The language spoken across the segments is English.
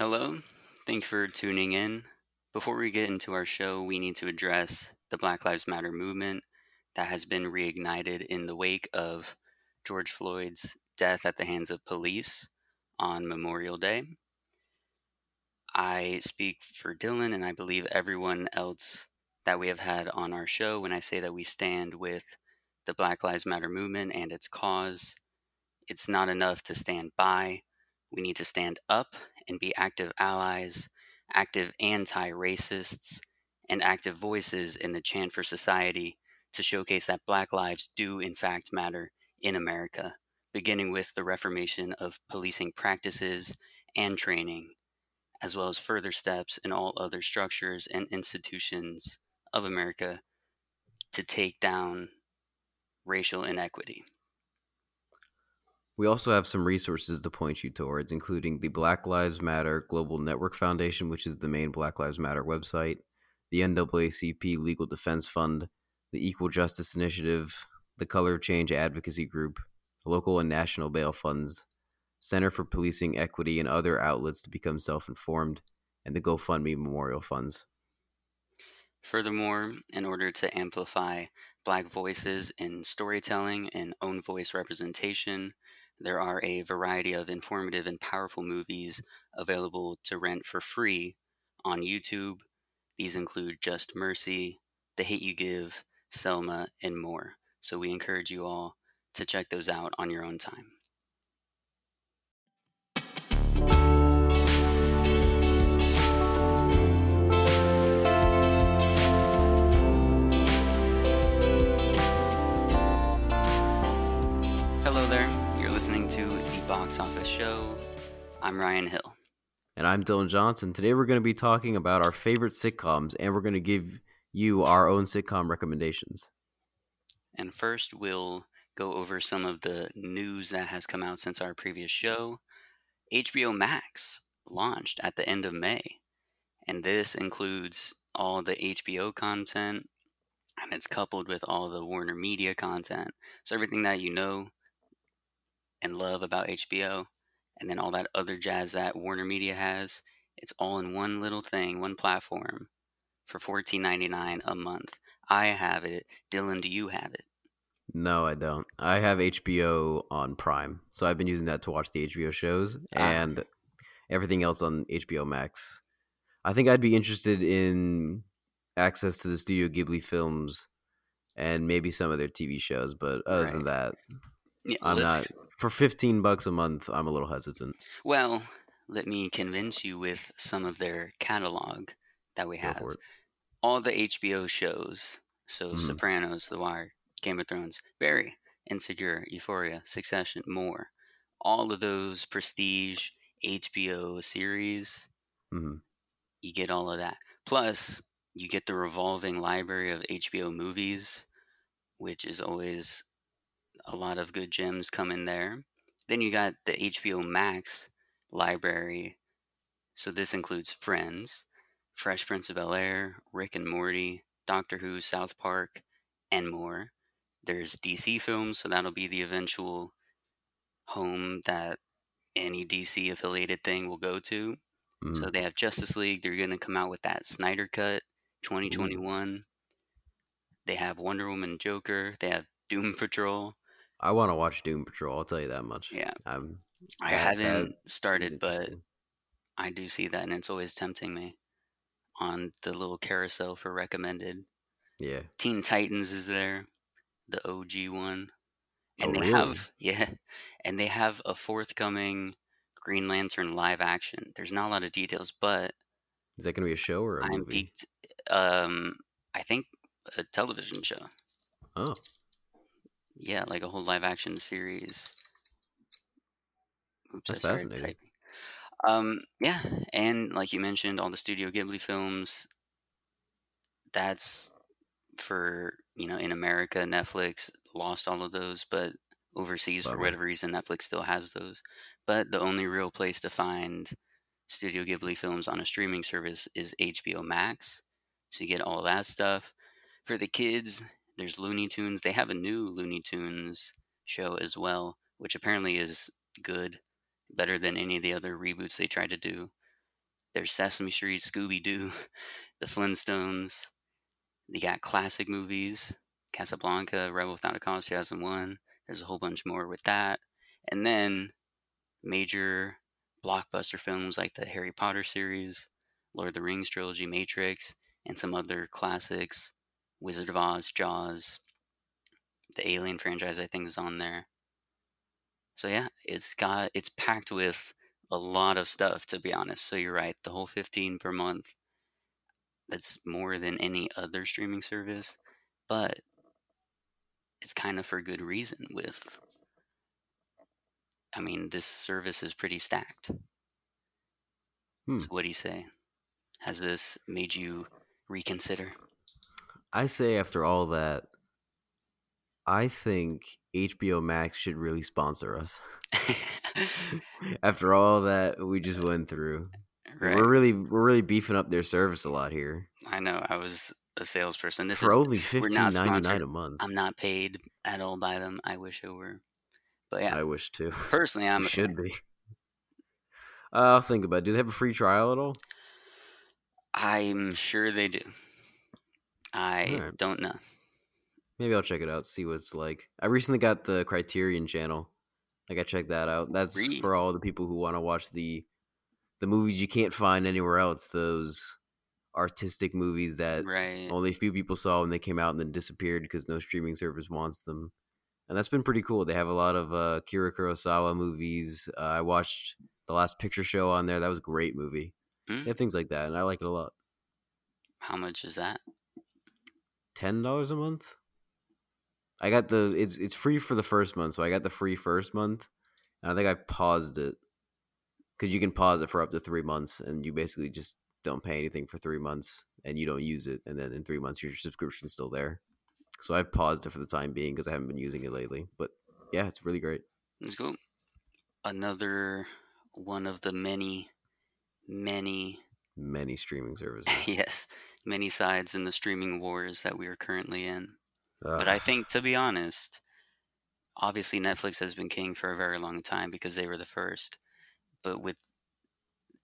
Hello, thank you for tuning in. Before we get into our show, we need to address the Black Lives Matter movement that has been reignited in the wake of George Floyd's death at the hands of police on Memorial Day. I speak for Dylan and I believe everyone else that we have had on our show when I say that we stand with the Black Lives Matter movement and its cause. It's not enough to stand by. We need to stand up and be active allies, active anti racists, and active voices in the chant for society to showcase that Black lives do, in fact, matter in America, beginning with the reformation of policing practices and training, as well as further steps in all other structures and institutions of America to take down racial inequity. We also have some resources to point you towards, including the Black Lives Matter Global Network Foundation, which is the main Black Lives Matter website, the NAACP Legal Defense Fund, the Equal Justice Initiative, the Color Change Advocacy Group, local and national bail funds, Center for Policing Equity, and other outlets to become self informed, and the GoFundMe Memorial Funds. Furthermore, in order to amplify Black voices in storytelling and own voice representation, there are a variety of informative and powerful movies available to rent for free on YouTube. These include Just Mercy, The Hate You Give, Selma, and more. So we encourage you all to check those out on your own time. Hello there. Listening to the Box Office Show. I'm Ryan Hill. And I'm Dylan Johnson. Today we're going to be talking about our favorite sitcoms, and we're going to give you our own sitcom recommendations. And first, we'll go over some of the news that has come out since our previous show. HBO Max launched at the end of May, and this includes all the HBO content and it's coupled with all the Warner Media content. So everything that you know and love about HBO, and then all that other jazz that Warner Media has, it's all in one little thing, one platform for $14.99 a month. I have it. Dylan, do you have it? No, I don't. I have HBO on Prime, so I've been using that to watch the HBO shows Ah. and everything else on HBO Max. I think I'd be interested in access to the Studio Ghibli films and maybe some of their TV shows, but other than that, Yeah, I'm not. For 15 bucks a month, I'm a little hesitant. Well, let me convince you with some of their catalog that we have. All the HBO shows. So Mhm. Sopranos, The Wire, Game of Thrones, Barry, Insecure, Euphoria, Succession, more. All of those prestige HBO series, hmm you get all of that. Plus, you get the revolving library of HBO movies, which is always a lot of good gems come in there. Then you got the HBO Max library. So this includes Friends, Fresh Prince of Bel Air, Rick and Morty, Doctor Who, South Park, and more. There's DC films, so that'll be the eventual home that any DC affiliated thing will go to. hmm So they have Justice League. They're going to come out with that Snyder Cut 2021. They have Wonder Woman, Joker. They have Doom Patrol. I want to watch Doom Patrol. I'll tell you that much. Yeah, Um, I that- haven't that started, but. I do see that, and it's always tempting me on the little carousel for recommended. yeah. Teen Titans is there, the OG one, and they really? have yeah, and they have a forthcoming Green Lantern live action. There's not a lot of details, but Is that going to be a show or a I'm movie? peaked. Um, I think a television show. Oh, Yeah, like a whole live action series. Oops, That's fascinating. Um, yeah, and like you mentioned, all the Studio Ghibli films. That's for you know in America, Netflix lost all of those, but overseas for Bummer. whatever reason, Netflix still has those. But the only real place to find Studio Ghibli films on a streaming service is HBO Max. So you get all that stuff. For the kids, there's Looney Tunes. They have a new Looney Tunes show as well, which apparently is good, better than any of the other reboots they tried to do. There's Sesame Street, Scooby Doo, The Flintstones. You got classic movies, Casablanca, Rebel Without a Cause 2001. There's a whole bunch more with that. And then major blockbuster films like the Harry Potter series, Lord of the Rings trilogy, Matrix, and some other classics, Wizard of Oz, Jaws, the Alien franchise I think is on there. So yeah, it's got it's packed with a lot of stuff to be honest. So you're right, the whole 15 per month that's more than any other streaming service, but it's kind of for good reason with I mean, this service is pretty stacked. Hmm. So what do you say? Has this made you reconsider? I say after all that, I think HBO Max should really sponsor us. after all that we just went through, right. we're really we're really beefing up their service a lot here. I know. I was a salesperson. This For is only not ninety nine a month. I'm not paid at all by them. I wish it were. But yeah, I wish to. personally, I'm should fan. be. Uh, I'll think about. it. Do they have a free trial at all? I'm sure they do. I Alright. don't know. Maybe I'll check it out. See what it's like. I recently got the Criterion channel. Like I checked that out. That's Really? for all the people who want to watch the the movies you can't find anywhere else. Those artistic movies that Right. only a few people saw when they came out and then disappeared because no streaming service wants them. And that's been pretty cool. They have a lot of uh, Akira Kurosawa movies. Uh, I watched the last picture show on there. That was a great movie. Mm. They have things like that, and I like it a lot. How much is that? Ten dollars a month. I got the it's it's free for the first month, so I got the free first month. And I think I paused it because you can pause it for up to three months, and you basically just don't pay anything for three months, and you don't use it, and then in three months your subscription's still there. So I paused it for the time being because I haven't been using it lately. But yeah, it's really great. Let's go. Another one of the many, many, Many streaming services. yes, many sides in the streaming wars that we are currently in. But I think, to be honest, obviously Netflix has been king for a very long time because they were the first. But with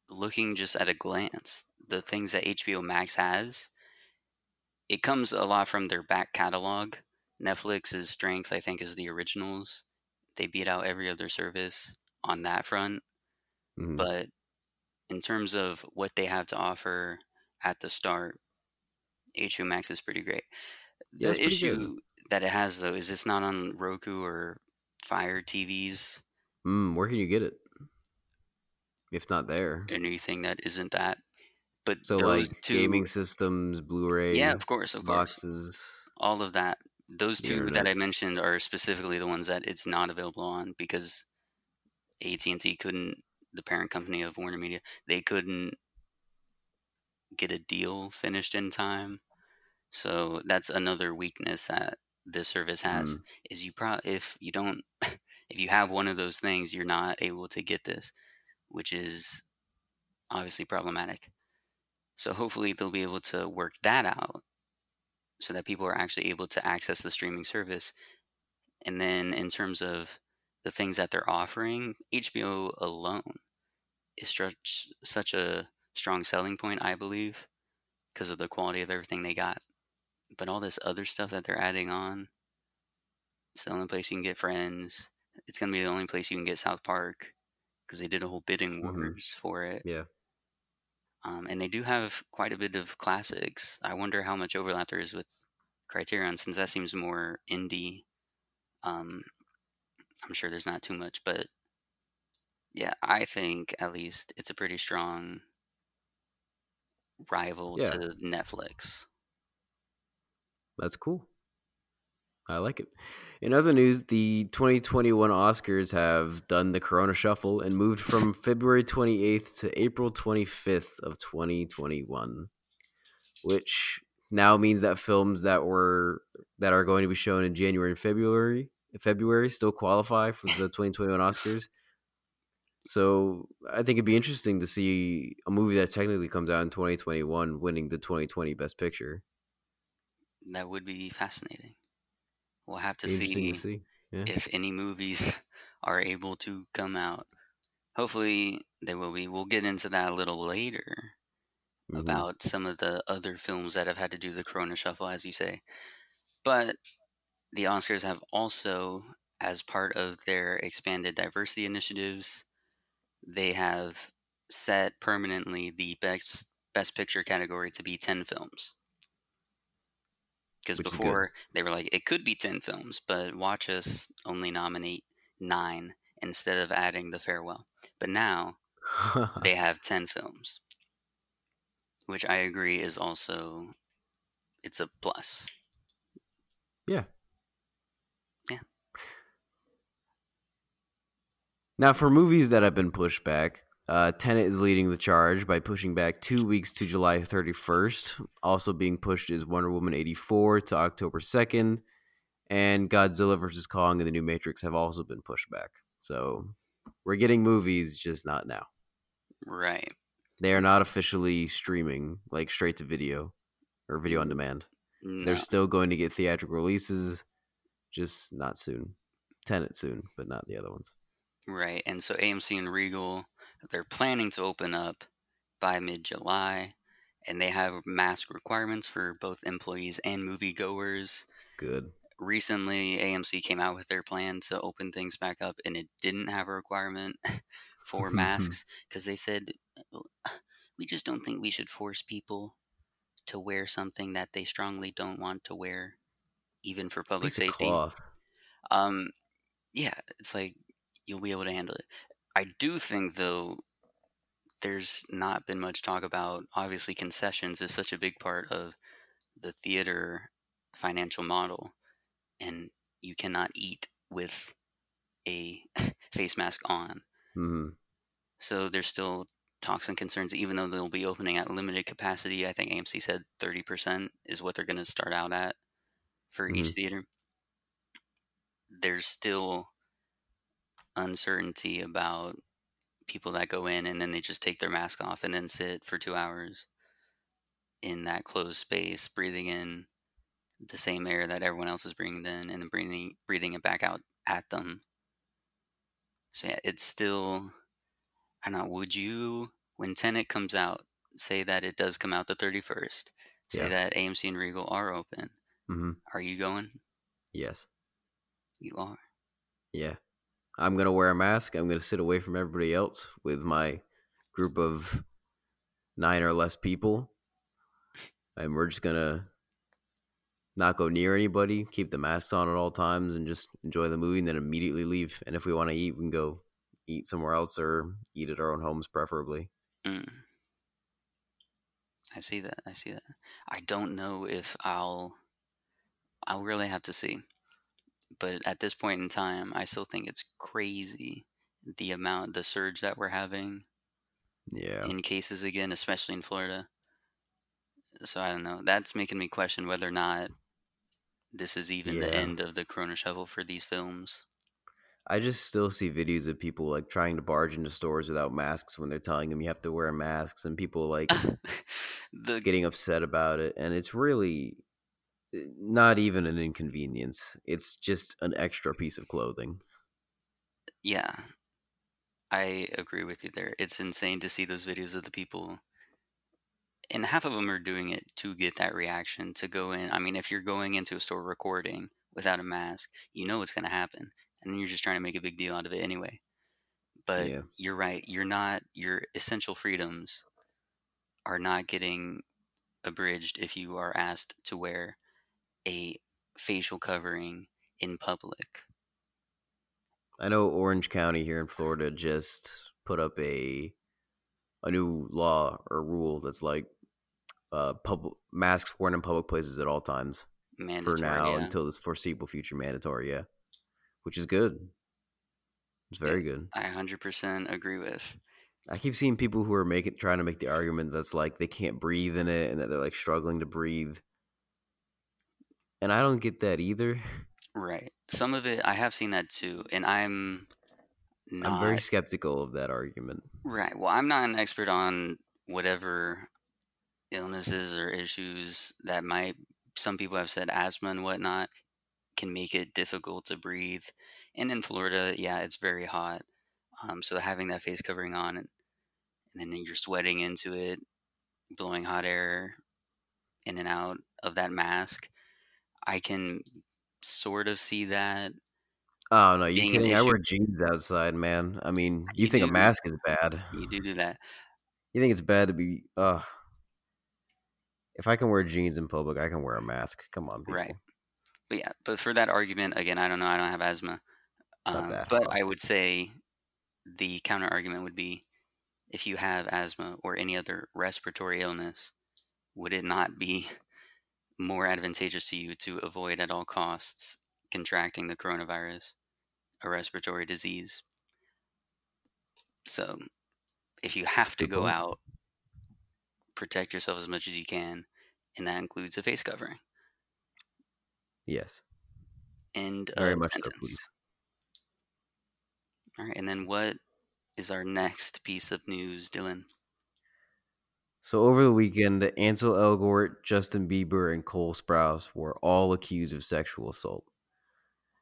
looking just at a glance, the things that HBO Max has, it comes a lot from their back catalog. Netflix's strength, I think, is the originals. They beat out every other service on that front. Mhm. But in terms of what they have to offer at the start, HBO Max is pretty great. The pretty good. issue that it has though is it's not on Roku or Fire TVs, Mm, where can you get it? If not there. anything that isn't that. But So those like two, gaming systems, Blu-ray, yeah, of course, of course, all of that. Those two that. I mentioned are specifically the ones that it's not available on because AT and T couldn't, the parent company of Warner Media, they couldn't get a deal finished in time. So that's another weakness that this service has Mm. is you pro if you don't if you have one of those things you're not able to get this, which is obviously problematic. So hopefully they'll be able to work that out so that people are actually able to access the streaming service. And then in terms of the things that they're offering, HBO alone is such such a strong selling point, I believe, because of the quality of everything they got. But all this other stuff that they're adding on, it's the only place you can get Friends. It's gonna be the only place you can get South Park because they did a whole bidding Mhm. wars for it. Yeah. Um, and they do have quite a bit of classics. I wonder how much overlap there is with Criterion, since that seems more indie. Um, I'm sure there's not too much, but yeah, I think at least it's a pretty strong rival Yeah. to Netflix. That's cool. I like it. In other news, the 2021 Oscars have done the Corona Shuffle and moved from February 28th to April 25th of 2021, which now means that films that were that are going to be shown in January and February February still qualify for the 2021 Oscars. So I think it'd be interesting to see a movie that technically comes out in 2021 winning the 2020 Best Picture. That would be fascinating. We'll have to see to see. Yeah. if any movies are able to come out. hopefully they will be. We'll get into that a little later Mhm. about some of the other films that have had to do the Corona Shuffle, as you say. But the Oscars have also, as part of their expanded diversity initiatives, they have set permanently the best best picture category to be 10 films. Because Which is good. before they were like, it could be 10 films, but watch us only nominate nine instead of adding the farewell. But now they have 10 films, which I agree is also it's a plus. yeah. Yeah. Now, for movies that have been pushed back, uh, Tenet is leading the charge by pushing back two weeks to July 31st. Also being pushed is Wonder Woman 84 to October 2nd, and Godzilla vs. Kong and the new Matrix have also been pushed back. So we're getting movies, just not now. Right. They are not officially streaming, like straight to video or video on demand. No. They're still going to get theatrical releases, just not soon. Tenet soon, but not the other ones. Right. And so AMC and Regal, they're planning to open up by mid July, and they have mask requirements for both employees and moviegoers. Good. Recently, AMC came out with their plan to open things back up, and it didn't have a requirement for masks because they said, we just don't think we should force people to wear something that they strongly don't want to wear, even for public safety. Um, yeah, it's like you'll be able to handle it. I do think though, there's not been much talk about. Obviously, concessions is such a big part of the theater financial model, and you cannot eat with a face mask on. Mhm. So there's still talks and concerns, even though they'll be opening at limited capacity. I think AMC said 30% is what they're going to start out at for each Mhm. theater. There's still uncertainty about people that go in and then they just take their mask off and then sit for two hours in that closed space, breathing in the same air that everyone else is breathing in and then breathing breathing it back out at them. So yeah, it's still I don't know, would you when Tenet comes out, say that it does come out the thirty first, say Yeah. that AMC and Regal are open. Mhm. Are you going? Yes. You are. Yeah. I'm gonna wear a mask. I'm gonna sit away from everybody else with my group of nine or less people, and we're just gonna not go near anybody. Keep the masks on at all times, and just enjoy the movie, and then immediately leave. And if we want to eat, we can go eat somewhere else or eat at our own homes, preferably. Mm. I see that. I see that. I don't know if I'll. I'll really have to see. But at this point in time, I still think it's crazy the amount, the surge that we're having Yeah. in cases again, especially in Florida. So I don't know. That's making me question whether or not this is even the end of the Corona Shuffle for these films. I just still see videos of people like trying to barge into stores without masks when they're telling them you have to wear masks, and people like the getting upset about it and it's really Eh, not even an inconvenience it's just an extra piece of clothing yeah, I agree with you there. It's insane to see those videos of the people, and half of them are doing it to get that reaction to go in. I mean, if you're going into a store recording without a mask, you know what's going to happen, and you're just trying to make a big deal out of it anyway. But Yeah. you're right. You're not. Your essential freedoms are not getting abridged if you are asked to wear a facial covering in public. i know orange county here in florida just put up a a new law or rule that's like uh public masks worn in public places at all times Mandatory. for now yeah. until this foreseeable future mandatory yeah which is good it's very good I 100% agree with. i keep seeing people who are making trying to make the argument that's like they can't breathe in it and that they're like struggling to breathe and i don't get that either Right. Some of it I have seen that too, and I'm not I'm very skeptical of that argument. right. Well, I'm not an expert on whatever illnesses or issues that might. Some people have said asthma and whatnot can make it difficult to breathe, and in Florida, yeah, it's very hot. Um, so having that face covering on and, and then you're sweating into it, blowing hot air in and out of that mask, I can sort of see that. Oh no, you kidding? I wear jeans outside, man. I mean, you, You think a mask is bad? You do do that. You think it's bad to be? Uh, if I can wear jeans in public, I can wear a mask. Come on, people. Right. But yeah, but for that argument, again, I don't know. I don't have asthma. Um, but. I would say the counter argument would be if you have asthma or any other respiratory illness, would it not be more advantageous to you to avoid at all costs contracting the coronavirus, a respiratory disease? So if you have to go mm-hmm. out, protect yourself as much as you can, and that includes a face covering. Yes, End very of much so, sentence. please. All right, and then what is our next piece of news, Dylan? So over the weekend, Ansel Elgort, Justin Bieber, and Cole Sprouse were all accused of sexual assault.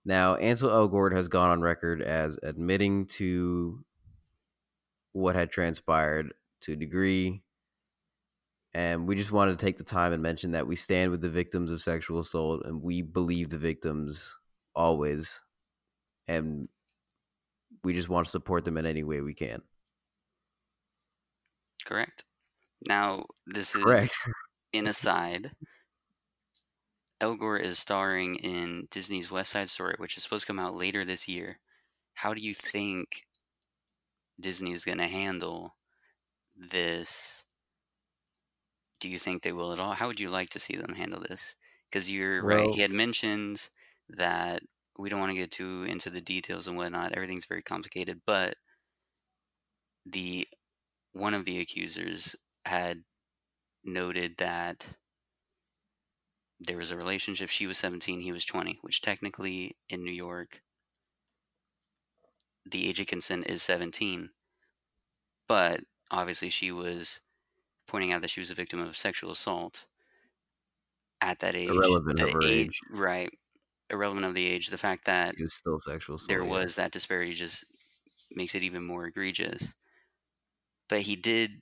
Now, Ansel Elgort has gone on record as admitting to what had transpired to a degree. And we just wanted to take the time and mention that we stand with the victims of sexual assault and we believe the victims always. And we just want to support them in any way we can. Correct. Now, this is Correct. an aside. Elgort is starring in Disney's West Side Story, which is supposed to come out later this year. How do you think Disney is going to handle this? Do you think they will at all? How would you like to see them handle this? Because you're right. He had mentioned that we don't want to get too into the details and whatnot. Everything's very complicated, but the one of the accusers had noted that there was a relationship. She was 17, he was 20, which technically in New York, the age of consent is 17. But obviously, she was pointing out that she was a victim of sexual assault at that age. Irrelevant of the her age. Right. Irrelevant of the age. The fact that It was still sexual assault. there yeah. was that disparity just makes it even more egregious. But he did,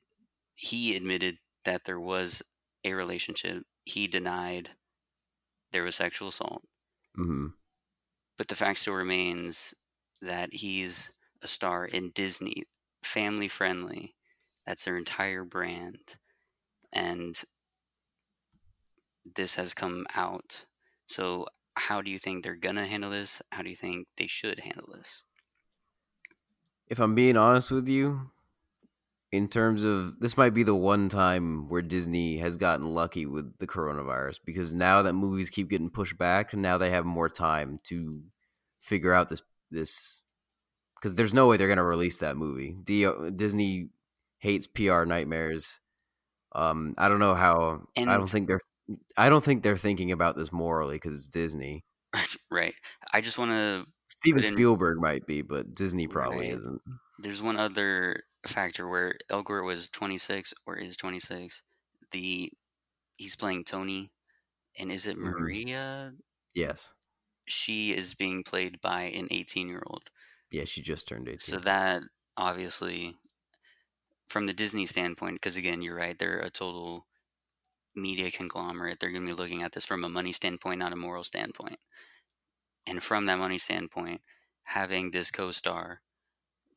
he admitted that there was a relationship. He denied there was sexual assault. Mhm. But the fact still remains that he's a star in Disney, family friendly. That's their entire brand. And this has come out. So, how do you think they're going to handle this? How do you think they should handle this? if I'm being honest with you, in terms of this might be the one time where Disney has gotten lucky with the coronavirus because now that movies keep getting pushed back, now they have more time to figure out this this because there's no way they're gonna release that movie. D- Disney hates PR nightmares. Um, I don't know how. I don't think they're. I don't think they're thinking about this morally because it's Disney. right. I just want to Steven in- Spielberg might be, but Disney probably Right. isn't. There's one other factor where Elgort was 26 or is 26. The he's playing Tony, and is it Mhm. Maria? Yes. She is being played by an 18 year old. Yeah, she just turned 18. So that obviously, from the Disney standpoint, because again, you're right, they're a total media conglomerate. They're going to be looking at this from a money standpoint, not a moral standpoint. And from that money standpoint, having this co-star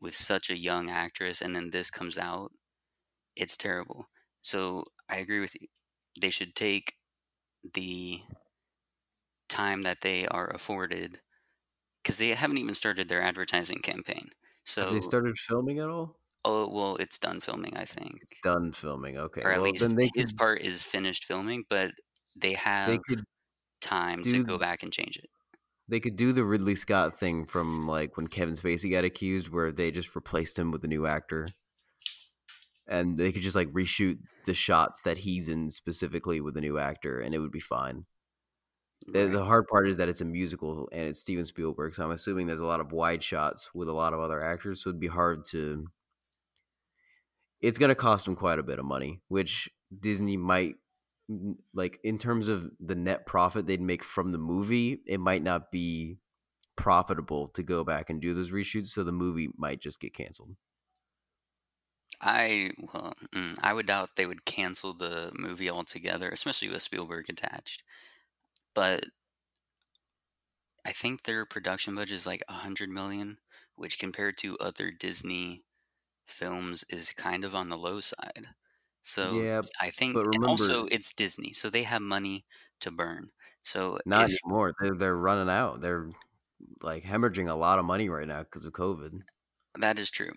with such a young actress, and then this comes out, it's terrible. So I agree with you. They should take the time that they are afforded because they haven't even started their advertising campaign. So Have they started filming at all? Oh well, it's done filming, I think, Done filming. Okay. or at well, least then they his could, part is finished filming, but they have they could time to go back and change it. They could do the Ridley Scott thing from like when Kevin Spacey got accused, where they just replaced him with a new actor, and they could just like reshoot the shots that he's in specifically with a new actor, and it would be fine. The, Right. the hard part is that it's a musical and it's Steven Spielberg, so I'm assuming there's a lot of wide shots with a lot of other actors, so it'd be hard to. It's gonna cost him quite a bit of money, which Disney might like in terms of the net profit they'd make from the movie. It might not be profitable to go back and do those reshoots, so the movie might just get canceled. I well, mm, I would doubt they would cancel the movie altogether, especially with Spielberg attached. But I think their production budget is like a hundred million, which compared to other Disney films is kind of on the low side. So Yeah, I think, but and also it's Disney, so they have money to burn. So not if anymore. They're they're running out. They're like hemorrhaging a lot of money right now because of COVID. that is true,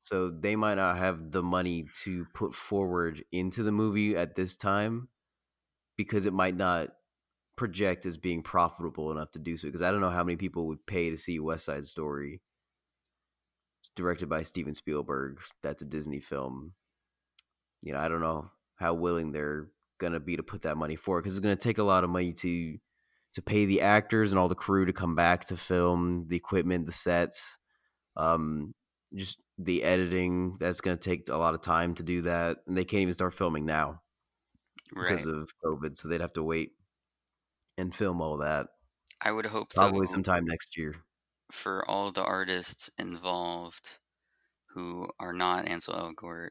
So they might not have the money to put forward into the movie at this time because it might not project as being profitable enough to do so. Because I don't know how many people would pay to see West Side Story. It's directed by Steven Spielberg. That's a Disney film. You know, I don't know how willing they're gonna be to put that money for because it's gonna take a lot of money to to pay the actors and all the crew to come back to film the equipment, the sets, um, just the editing. That's gonna take a lot of time to do that, and they can't even start filming now right? because of COVID. So they'd have to wait and film all that I would hope probably though sometime next year. for all the artists involved who are not Ansel Elgort,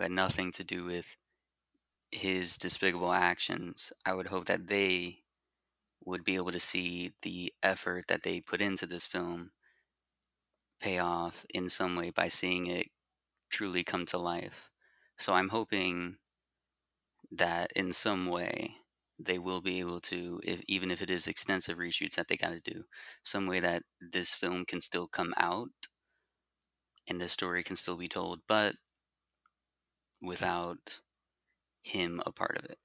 who had nothing to do with his despicable actions, I would hope that they would be able to see the effort that they put into this film pay off in some way by seeing it truly come to life. So I'm hoping that in some way they will be able to if even if it is extensive reshoots that they got to do some way that this film can still come out and this story can still be told but without him a part of it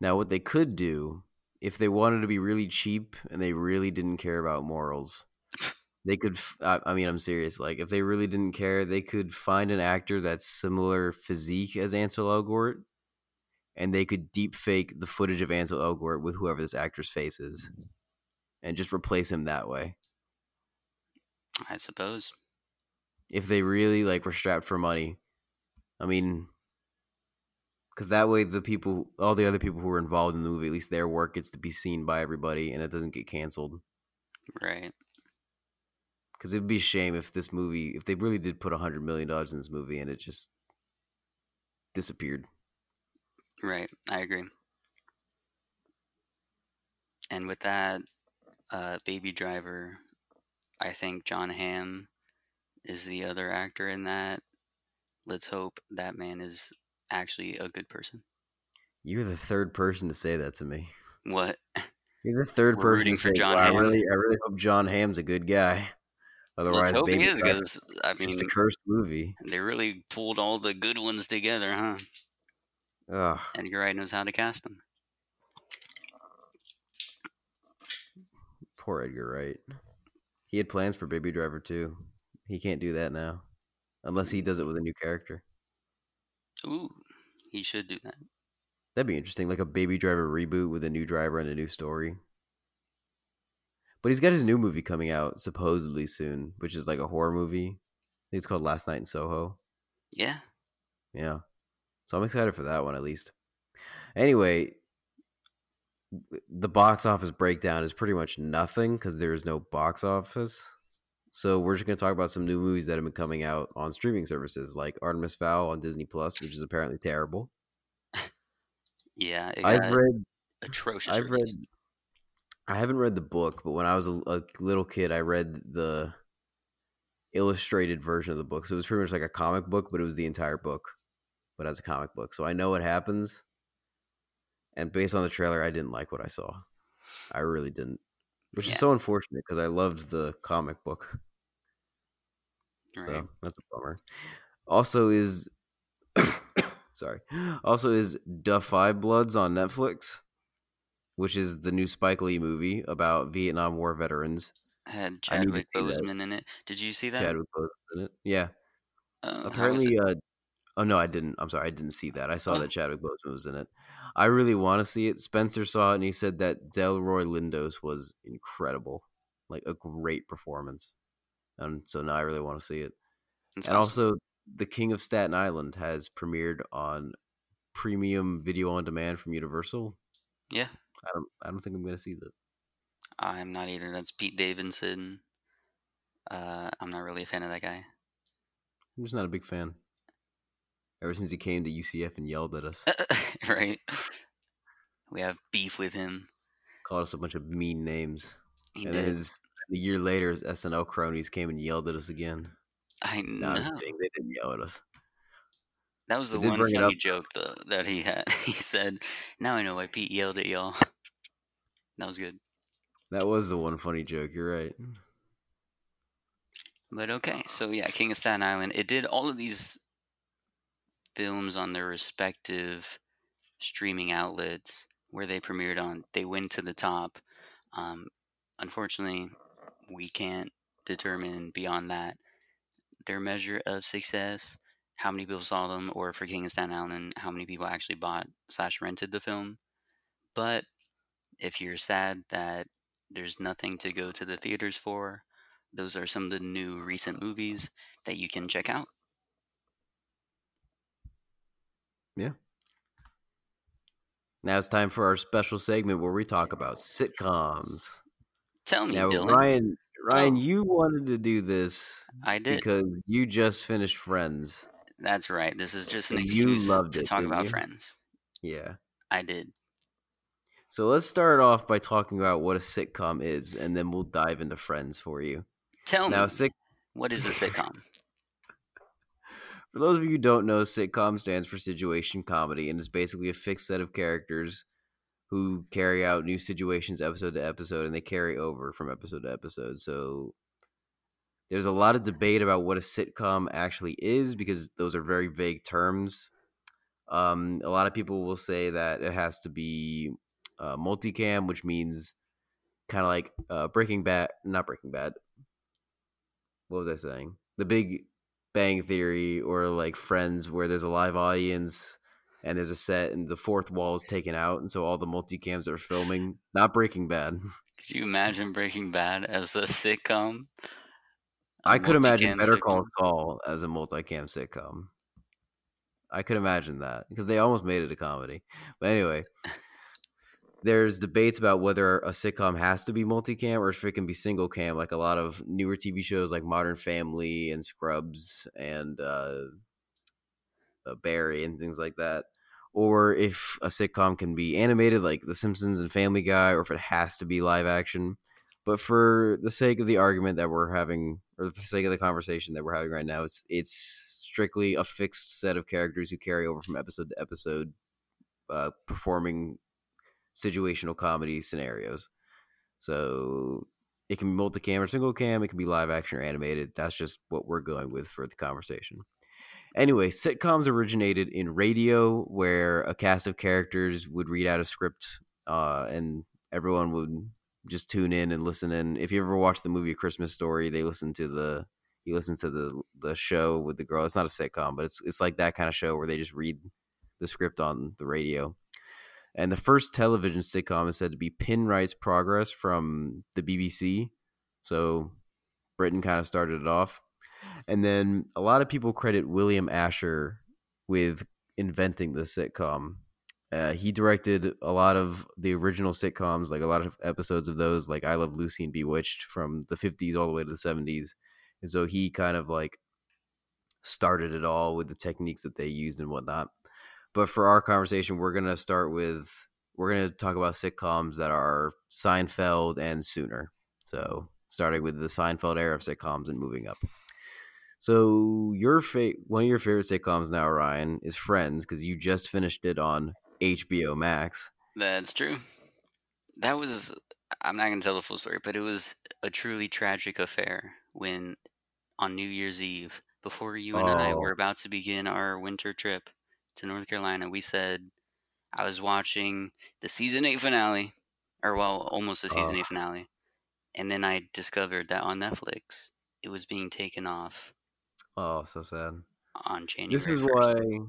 Now, what they could do if they wanted to be really cheap and they really didn't care about morals, they could. f- I, I mean, I'm serious. Like, if they really didn't care, they could find an actor that's similar physique as Ansel Elgort, and they could deep fake the footage of Ansel Elgort with whoever this actor's face is, and just replace him that way. i suppose If they really like were strapped for money, I mean, because that way the people, all the other people who were involved in the movie, at least their work gets to be seen by everybody, and it doesn't get canceled. right. Because it'd be a shame if this movie if they really did put a hundred million dollars in this movie and it just disappeared. Right. I agree. And with that uh, baby driver i think john hamm is the other actor in that let's hope that man is actually a good person. You're the third person to say that to me. What? You're the third We're person rooting to for say John "Wow, i really i really hope john Hamm's a good guy. Otherwise let's hope he Baby is because i mean it's a cursed movie. they really pulled all the good ones together huh? Ugh, edgar wright knows how to cast them. Poor edgar wright. He had plans for baby driver too. He can't do that now unless he does it with a mm. new character ooh he should do that That'd be interesting, like a Baby Driver reboot with a new driver and a new story. But he's got his new movie coming out supposedly soon, which is like a horror movie. I think it's called Last Night in Soho. yeah Yeah. So I'm excited for that one at least. Anyway, the box office breakdown is pretty much nothing because there is no box office. So we're just going to talk about some new movies that have been coming out on streaming services like Artemis Fowl on Disney Plus, which is apparently terrible. yeah I've read atrocious I've read. I haven't read the book, but when I was a, a little kid, I read the illustrated version of the book. So it was pretty much like a comic book, but it was the entire book, but as a comic book. So I know what happens. And based on the trailer, I didn't like what I saw. I really didn't, which Yeah. is so unfortunate because I loved the comic book. right So that's a bummer. Also, is sorry. Also, is Five Bloods on Netflix, which is the new Spike Lee movie about Vietnam War veterans. had I to Chadwick. Boseman in it. Did you see that? Chadwick Boseman's in it. Yeah. Uh, Apparently, uh, oh no, I didn't. I'm sorry, I didn't see that. I saw Oh. that Chadwick Boseman was in it. I really want to see it. Spencer saw it and he said that Delroy Lindos was incredible, like a great performance. And so now I really want to see it. It's and awesome. also, The King of Staten Island has premiered on premium video on demand from Universal. yeah, I don't. I don't think I'm going to see that. I'm not either. That's Pete Davidson. Uh, I'm not really a fan of that guy. I'm just not a big fan. Ever since he came to UCF and yelled at us, right? We have beef with him. called us a bunch of mean names, He and then did. his a year later, his SNL cronies came and yelled at us again. I know. They didn't yell at us. That was the one funny joke though that he had. He said, "Now I know why Pete yelled at y'all." That was good. That was the one funny joke. You're right. But okay, so yeah, King of Staten Island. It did all of these films on their respective streaming outlets where they premiered on. They went to the top. Um, unfortunately, we can't determine beyond that their measure of success, how many people saw them, or for King of Staten Island, how many people actually bought slash rented the film. But if you're sad that there's nothing to go to the theaters for, those are some of the new recent movies that you can check out. Now it's time for our special segment where we talk about sitcoms. Tell me, Now, Dylan. Ryan, Ryan, Oh. you wanted to do this I did. because you just finished Friends. That's right. This is just an And you excuse loved to it, talk about you? friends. Yeah. I did. So let's start off by talking about what a sitcom is, and then we'll dive into Friends for you. Tell Now, me, sick. what is a sitcom? For those of you who don't know, sitcom stands for situation comedy and is basically a fixed set of characters who carry out new situations episode to episode and they carry over from episode to episode. So there's a lot of debate about what a sitcom actually is because those are very vague terms. Um, a lot of people will say that it has to be uh, multicam, which means kind of like uh, Breaking Bad, not Breaking Bad. What was I saying? The Big Bang Theory or like Friends, where there's a live audience and there's a set and the fourth wall is taken out, and so all the multicams are filming. Not Breaking Bad. Could you imagine Breaking Bad as a sitcom? A I could imagine Better Call? Saul as a multicam sitcom. I could imagine that because they almost made it a comedy. But anyway, there's debates about whether a sitcom has to be multicam or if it can be single cam, like a lot of newer TV shows like Modern Family and Scrubs and uh, uh, Barry and things like that. Or if a sitcom can be animated like The Simpsons and Family Guy, or if it has to be live action. But for the sake of the argument that we're having, or for the sake of the conversation that we're having right now, it's it's strictly a fixed set of characters who carry over from episode to episode, uh, performing situational comedy scenarios. So it can be multicam or single cam. It can be live action or animated. That's just what we're going with for the conversation. Anyway, sitcoms originated in radio, where a cast of characters would read out a script, uh, and everyone would just tune in and listen in. If you ever watch the movie Christmas Story, they listen to the you listen to the the show with the girl. It's not a sitcom, but it's it's like that kind of show where they just read the script on the radio. And the first television sitcom is said to be Pinwright's Progress from the BBC. So Britain kind of started it off. And then a lot of people credit William Asher with inventing the sitcom. Uh, he directed a lot of the original sitcoms, like a lot of episodes of those, like I Love Lucy and Bewitched from the 50s all the way to the 70s. And so he kind of like started it all with the techniques that they used and whatnot. But for our conversation, we're going to start with, we're going to talk about sitcoms that are Seinfeld and sooner. So starting with the Seinfeld era of sitcoms and moving up. So your fa- one of your favorite sitcoms now, Ryan, is Friends because you just finished it on HBO Max. That's true. That was. I'm not gonna tell the full story, but it was a truly tragic affair when, on New Year's Eve, before you and I Oh. were about to begin our winter trip to North Carolina, we said I was watching the season eight finale, or well, almost the season Oh. eight finale, and then I discovered that on Netflix it was being taken off Oh, so sad. on January. This is 1st. why.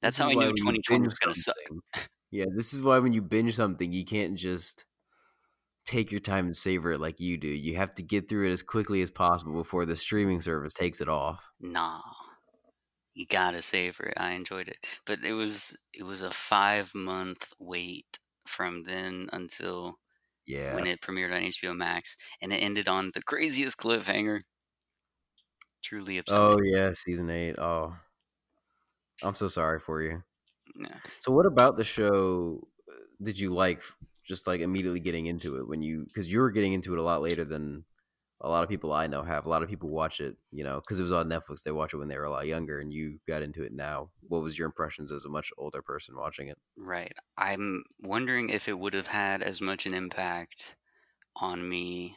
That's how I knew 2020 was gonna suck. Yeah, this is why when you binge something, you can't just take your time and savor it like you do. You have to get through it as quickly as possible before the streaming service takes it off. Nah, you gotta savor it. I enjoyed it, but it was it was a five month wait from then until Yeah. when it premiered on HBO Max, and it ended on the craziest cliffhanger. Truly upsetting. Oh yeah, season eight. Oh, I'm so sorry for you. Yeah. So, what about the show uh, did you like? Just like immediately getting into it when you because you were getting into it a lot later than a lot of people I know have. A lot of people watch it, you know, because it was on Netflix. They watch it when they were a lot younger, and you got into it now. What was your impressions as a much older person watching it? Right. I'm wondering if it would have had as much an impact on me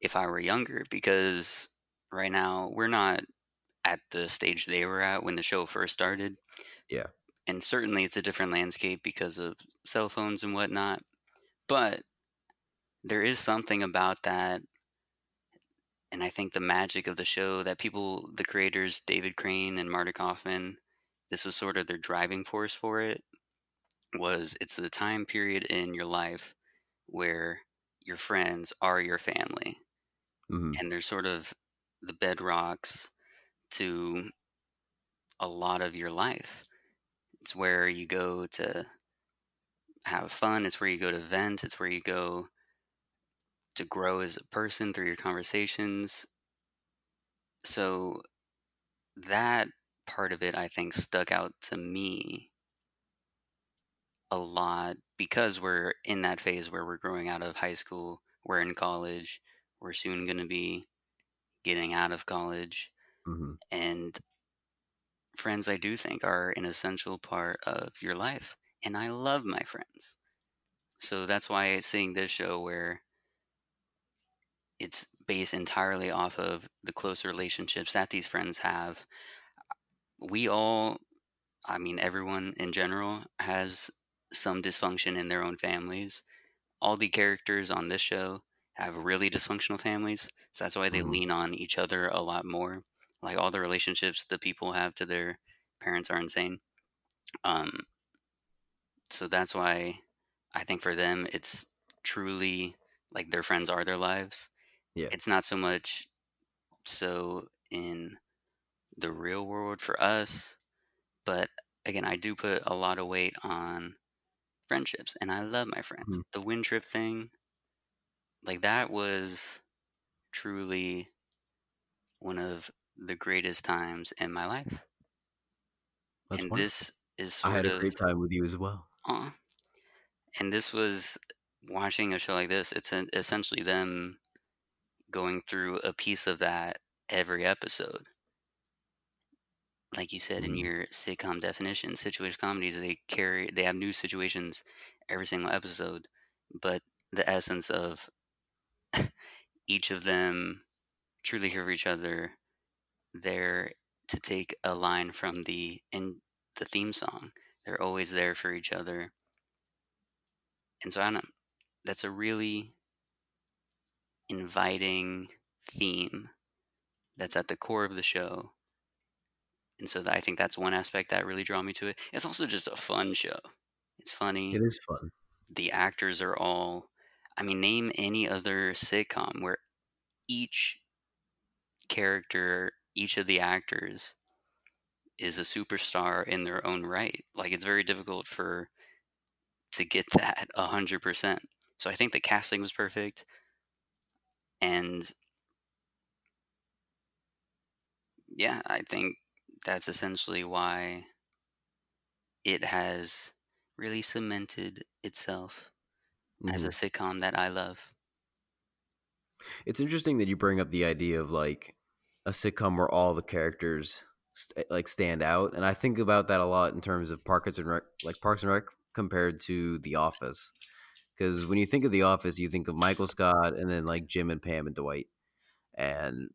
if I were younger because right now we're not at the stage they were at when the show first started. Yeah. And certainly it's a different landscape because of cell phones and whatnot. But there is something about that. And I think the magic of the show that people, the creators, David Crane and Marta Kauffman, this was sort of their driving force for it was it's the time period in your life where your friends are your family hmm and they're sort of the bedrocks to a lot of your life. It's where you go to have fun it's where you go to vent it's where you go to grow as a person through your conversations so that part of it i think stuck out to me a lot because we're in that phase where we're growing out of high school, we're in college, we're soon going to be getting out of college. hmm And friends, I do think, are an essential part of your life. And I love my friends. So that's why seeing this show where it's based entirely off of the close relationships that these friends have, we all, I mean, everyone in general has some dysfunction in their own families. All the characters on this show have really dysfunctional families, so that's why they Mhm. lean on each other a lot more. Like all the relationships the people have to their parents are insane. Um, so that's why I think for them it's truly like their friends are their lives. Yeah. It's not so much so in the real world for us, but again, I do put a lot of weight on friendships and I love my friends. Mhm. The wind trip thing, like that was truly one of the greatest times in my life. That's and wonderful. this is I had a of great time with you as well. aw. and this was watching a show like this, it's an, essentially them going through a piece of that every episode. Like you said in Mhm. your sitcom definition, situation comedies they carry they have new situations every single episode, but the essence of each of them truly here for each other. They're to take a line from the in the theme song. They're always there for each other. And so I don't know. That's a really inviting theme that's at the core of the show. And so I think that's one aspect that really draw me to it. It's also just a fun show. It's funny. It is fun. the actors are all I mean, name any other sitcom where each character, each of the actors is a superstar in their own right. Like it's very difficult for to get that a hundred percent. So I think the casting was perfect. And yeah, I think that's essentially why it has really cemented itself as a Mhm. sitcom that I love. It's interesting that you bring up the idea of like a sitcom where all the characters st- like stand out, and I think about that a lot in terms of Parks and Rec, like Parks and Rec compared to The Office. Because when you think of The Office, you think of Michael Scott and then like Jim and Pam and Dwight, and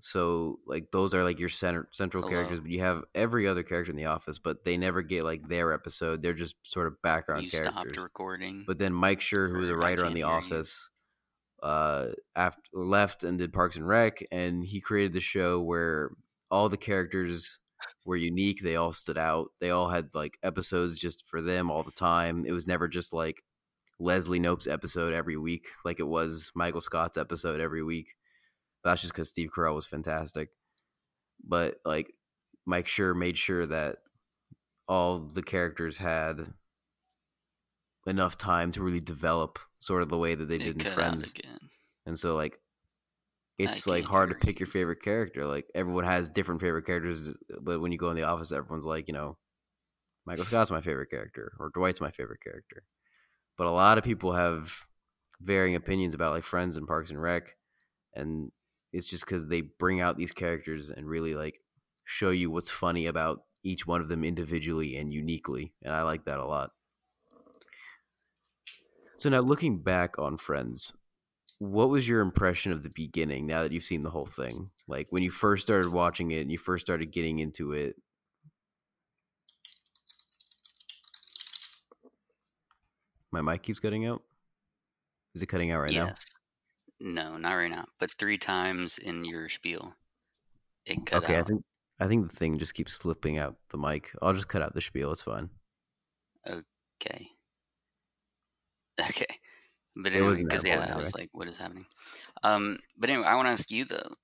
so like those are like your center central Hello. characters. But you have every other character in The Office, but they never get like their episode. They're just sort of background You characters. stopped recording. But then Mike Schur, who was a writer on The hear you. Office, uh, after left and did Parks and Rec, and he created the show where all the characters were unique. They all stood out. They all had like episodes just for them all the time. It was never just like Leslie Knope's episode every week, like it was Michael Scott's episode every week. That's just because Steve Carell was fantastic. But like Mike Schur made sure that all the characters had enough time to really develop sort of the way that they It did in Friends. And so like it's like hard to pick your favorite character. Like everyone has different favorite characters, but when you go in the office, everyone's like, you know, Michael Scott's my favorite character or Dwight's my favorite character. But a lot of people have varying opinions about like Friends and Parks and Rec, and it's just because they bring out these characters and really like show you what's funny about each one of them individually and uniquely, and I like that a lot. So now looking back on Friends, what was your impression of the beginning now that you've seen the whole thing? Like when you first started watching it and you first started getting into it. My mic keeps cutting out. Is it cutting out right now? yes. No, not right now. But three times in your spiel, it cut out. Okay, I think I think the thing just keeps slipping out the mic. I'll just cut out the spiel. It's fine. Okay. Okay. But It anyway, because yeah, important, I was like, what is happening? Um, but anyway, I want to ask you though,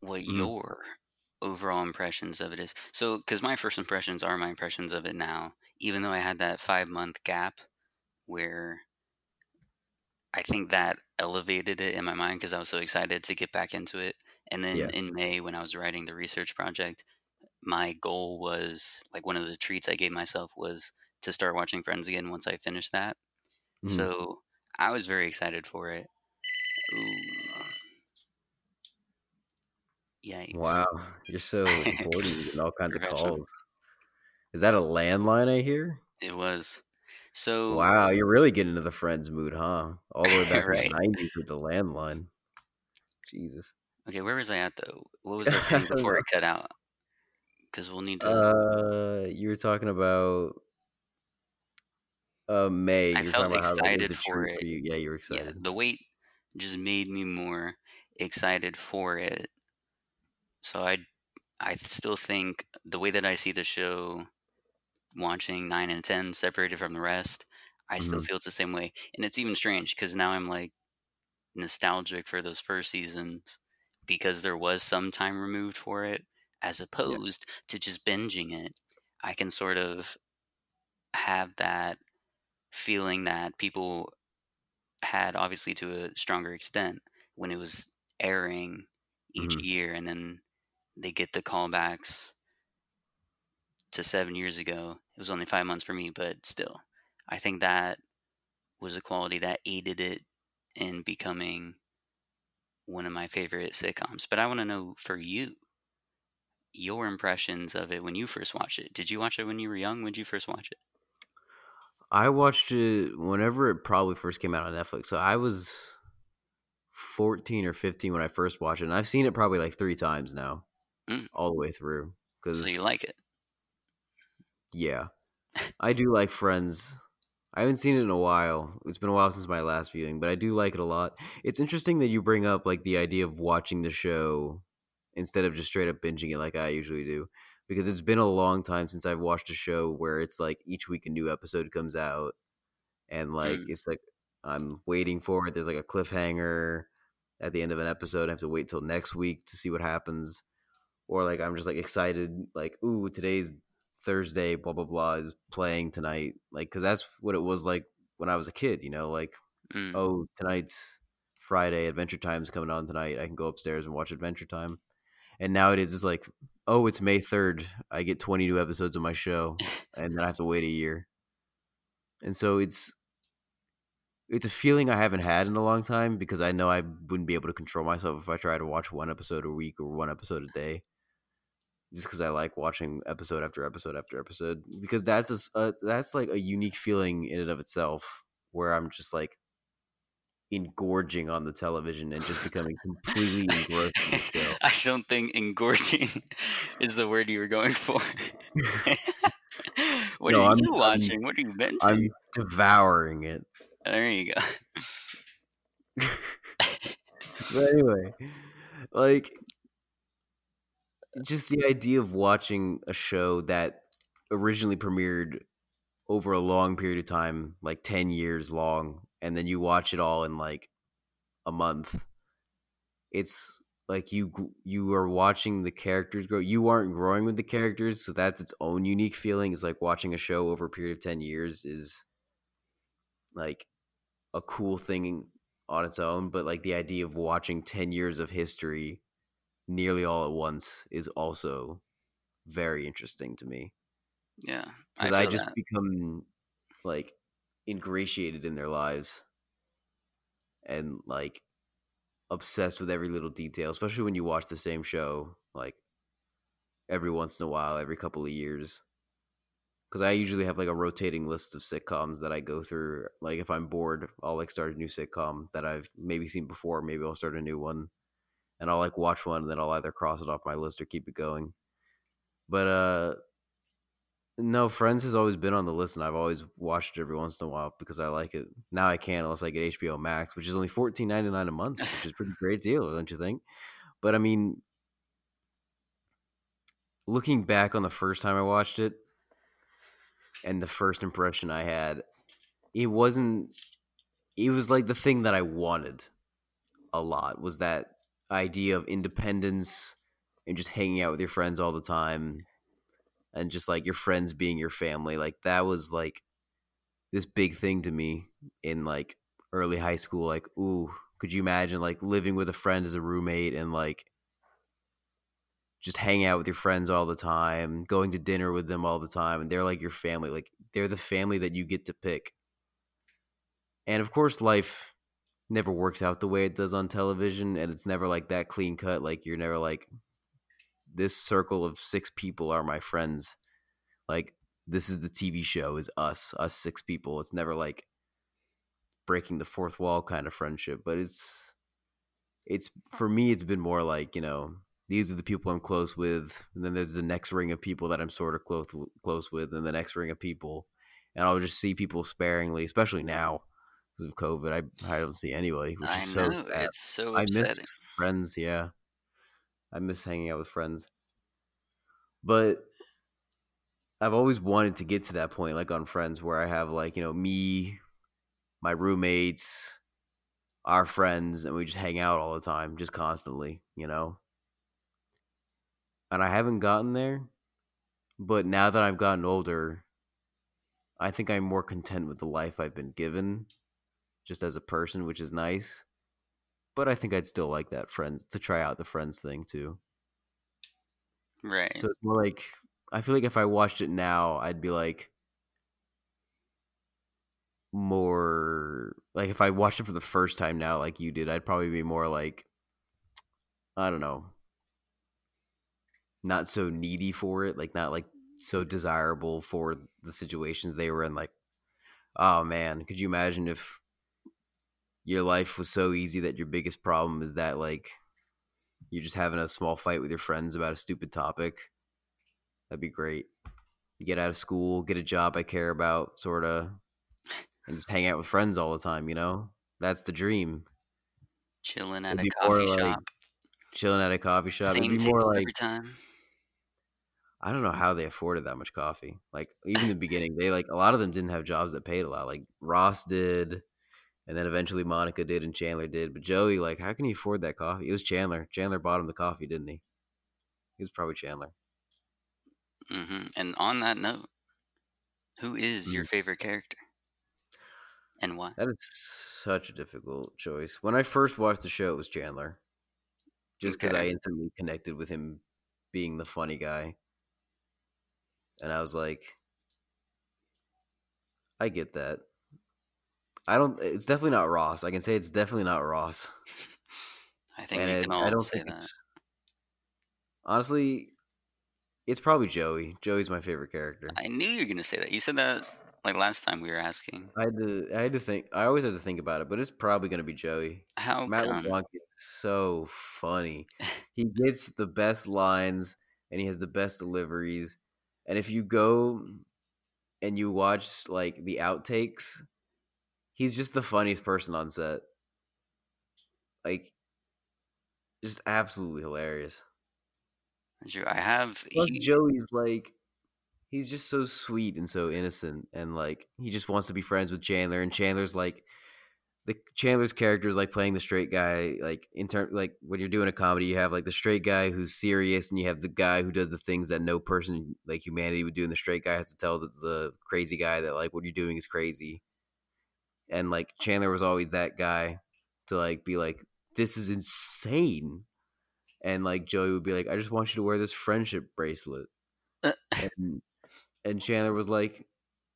what Mhm. your overall impressions of it is. So, because my first impressions are my impressions of it now, even though I had that five month gap where I think that elevated it in my mind because I was so excited to get back into it. And then Yeah. in May, when I was writing the research project, my goal was like one of the treats I gave myself was to start watching Friends again once I finished that. Mhm. So I was very excited for it. Ooh. Yikes. Wow, you're so important getting all kinds of calls. Is that a landline I hear? It was. So Wow, you're really getting into the Friends mood, huh? All the way back Right. in the '90s with the landline. Jesus. okay, where was I at though? What was I saying before it cut out? Because we'll need to. Uh, you were talking about uh May. I felt talking about how that was excited for it. for you. Yeah, you were yeah, excited. the wait just made me more excited for it. So I, I still think the way that I see the show, watching nine and ten separated from the rest, I still Mhm. feel it's the same way. And it's even strange because now I'm like nostalgic for those first seasons because there was some time removed for it, as opposed to just binging it. I can sort of have that feeling that people had, obviously to a stronger extent, when it was airing each Mhm. year, and then they get the callbacks to seven years ago. It was only five months for me, but still, I think that was a quality that aided it in becoming one of my favorite sitcoms. But I want to know for you, your impressions of it when you first watched it. Did you watch it when you were young? When did you first watch it? I watched it whenever it probably first came out on Netflix. So I was 14 or 15 when I first watched it, and I've seen it probably like three times now, Mm. all the way through. Because So you like it? Yeah, I do like Friends. I haven't seen it in a while. It's been a while since my last viewing, but I do like it a lot. It's interesting that you bring up like the idea of watching the show instead of just straight up binging it like I usually do. Because it's been a long time since I've watched a show where it's like each week a new episode comes out and like Mm. it's like I'm waiting for it. There's like a cliffhanger at the end of an episode. I have to wait till next week to see what happens. Or like I'm just like excited, like, ooh, today's Thursday, blah blah blah is playing tonight. Like, cause that's what it was like when I was a kid, you know, like, Mm. oh, tonight's Friday, Adventure Time's coming on tonight. I can go upstairs and watch Adventure Time. And nowadays it's it's like, oh, it's May 3rd. I get 20 new episodes of my show, and then I have to wait a year. And so it's it's a feeling I haven't had in a long time because I know I wouldn't be able to control myself if I tried to watch one episode a week or one episode a day. Just because I like watching episode after episode after episode, because that's a, uh, that's like a unique feeling in and of itself, where I'm just like engorging on the television and just becoming completely engrossed in the show. I don't think engorging is the word you were going for. what No, are I'm- you I'm- watching? what are you binging? I'm devouring it. there you go. but anyway, like just the idea of watching a show that originally premiered over a long period of time, like 10 years long, and then you watch it all in like a month. It's like you you are watching the characters grow. You aren't growing with the characters, so that's its own unique feeling. It's like watching a show over a period of 10 years is like a cool thing on its own, but like the idea of watching 10 years of history nearly all at once is also very interesting to me. Yeah. Because I, I, just that. become like ingratiated in their lives and like obsessed with every little detail, especially when you watch the same show like every once in a while, every couple of years. Because I usually have like a rotating list of sitcoms that I go through. Like if I'm bored, I'll like start a new sitcom that I've maybe seen before. Maybe I'll start a new one, and I'll like watch one, and then I'll either cross it off my list or keep it going. But uh, no, Friends has always been on the list, and I've always watched it every once in a while because I like it. Now I can't unless I get HBO Max, which is only fourteen ninety nine a month, which is a pretty great deal, don't you think? But I mean, looking back on the first time I watched it, and the first impression I had, it wasn't. It was like the thing that I wanted a lot was that idea of independence and just hanging out with your friends all the time and just like your friends being your family like that was like this big thing to me in like early high school like ooh could you imagine like living with a friend as a roommate and like just hang out with your friends all the time going to dinner with them all the time and they're like your family like they're the family that you get to pick. And of course life never works out the way it does on television and it's never like that clean cut like you're never like this circle of six people are my friends. Like this is the TV show is us, us six people. It's never like breaking the fourth wall kind of friendship, but it's it's for me it's been more like, you know, these are the people I'm close with, and then there's the next ring of people that I'm sort of close close with, and the next ring of people, and I'll just see people sparingly, especially now because of COVID. I I don't see anybody, which I is know, so It's so upsetting. I miss friends, yeah. I miss hanging out with friends. But I've always wanted to get to that point, like on Friends, where I have like, you know, me, my roommates, our friends, and we just hang out all the time, just constantly, you know? And I haven't gotten there. But now that I've gotten older, I think I'm more content with the life I've been given just as a person, which is nice but I think I'd still like that friends to try out the friends thing too. Right. So it's more like I feel like if I watched it now, I'd be like more like if I watched it for the first time now, like you did, I'd probably be more like I don't know, not so needy for it, like not like so desirable for the situations they were in. Like, oh man, could you imagine if your life was so easy that your biggest problem is that like you're just having a small fight with your friends about a stupid topic. That'd be great. get out of school, get a job I care about, sort of, and just hang out with friends all the time. You know, that's the dream. Chilling at a coffee shop. Like, chilling at a coffee shop. Same It'd be more like every time. I don't know how they afforded that much coffee. Like even in the beginning, they like a lot of them didn't have jobs that paid a lot. Like Ross did and then eventually Monica did and Chandler did. But Joey, like, how can he afford that coffee? It was Chandler. Chandler bought him the coffee, didn't he? He was probably Chandler. Mm-hmm. And on that note, who is mm-hmm. your favorite character, and why? That is such a difficult choice. When I first watched the show, it was Chandler, just because okay. I instantly connected with him being the funny guy, and I was like, I get that. I don't. It's definitely not Ross. I can say it's definitely not Ross. I think and we can all I don't say that. Honestly, it's probably Joey. Joey's my favorite character. I knew you were gonna say that. You said that like last time we were asking. I had to. I had to think. I always have to think about it, but it's probably gonna be Joey. How Matt come? LeBlanc is so funny. he gets the best lines and he has the best deliveries. And if you go and you watch like the outtakes he's just the funniest person on set. Like, just absolutely hilarious. I have. Plus, he... Joey's like, he's just so sweet and so innocent, and like he just wants to be friends with Chandler, and Chandler's like, the Chandler's character is like playing the straight guy. Like in term, like when you're doing a comedy, you have like the straight guy who's serious, and you have the guy who does the things that no person like humanity would do, and the straight guy has to tell the, the crazy guy that like what you're doing is crazy and like Chandler was always that guy to like be like, "This is insane," and like Joey would be like, "I just want you to wear this friendship bracelet," Uh, and and Chandler was like,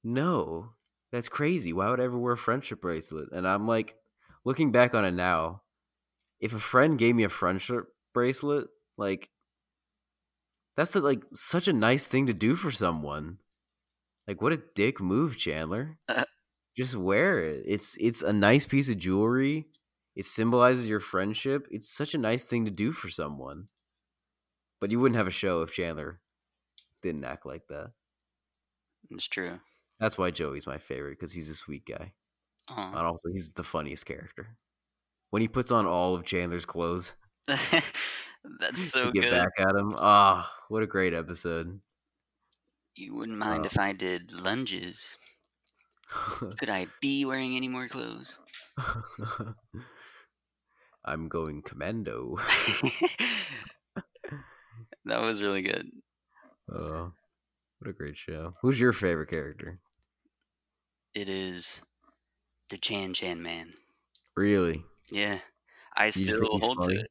"No, that's crazy. Why would I ever wear a friendship bracelet?" And I'm like, looking back on it now, if a friend gave me a friendship bracelet, like that's the, like such a nice thing to do for someone. Like what a dick move, Chandler. Just wear it. It's it's a nice piece of jewelry. It symbolizes your friendship. It's such a nice thing to do for someone. But you wouldn't have a show if Chandler didn't act like that. it's true. That's why Joey's my favorite because he's a sweet guy. Aw. And also, he's the funniest character. When he puts on all of Chandler's clothes That's so to get good. back at him, ah, what a great episode. You wouldn't mind Uh, if I did lunges. Could I be wearing any more clothes? I'm going commando. that was really good. Oh, what a great show. Who's your favorite character? It is the Chan Chan Man. Really? Yeah, I think still hold funny? to it.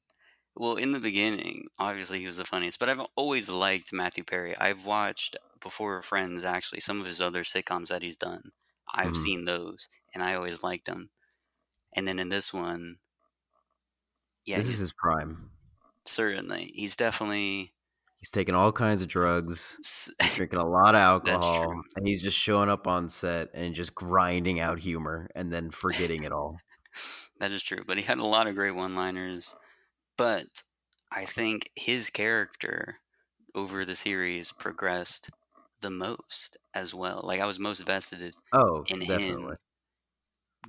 Well, in the beginning, obviously he was the funniest, but I've always liked Matthew Perry. I've watched before Friends actually some of his other sitcoms that he's done. I've Mhm. seen those, and I always liked him. And then in this one, yeah, this is his prime. certainly he's definitely He's taking all kinds of drugs, drinking a lot of alcohol, and he's just showing up on set and just grinding out humor and then forgetting it all. That is true, but he had a lot of great one-liners. But I think his character over the series progressed the most as well. Like I was most vested Oh, in definitely. him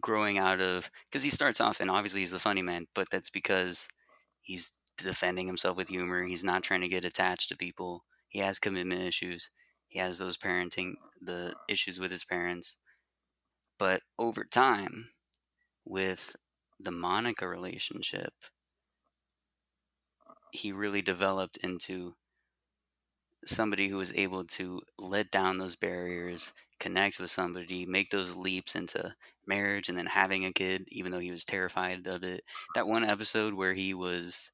growing out of because he starts off and obviously he's the funny man, but that's because he's defending himself with humor. He's not trying to get attached to people. He has commitment issues. He has those parenting the issues with his parents. But over time, with the Monica relationship, he really developed into somebody who was able to let down those barriers, connect with somebody, make those leaps into marriage and then having a kid, even though he was terrified of it. That one episode where he was,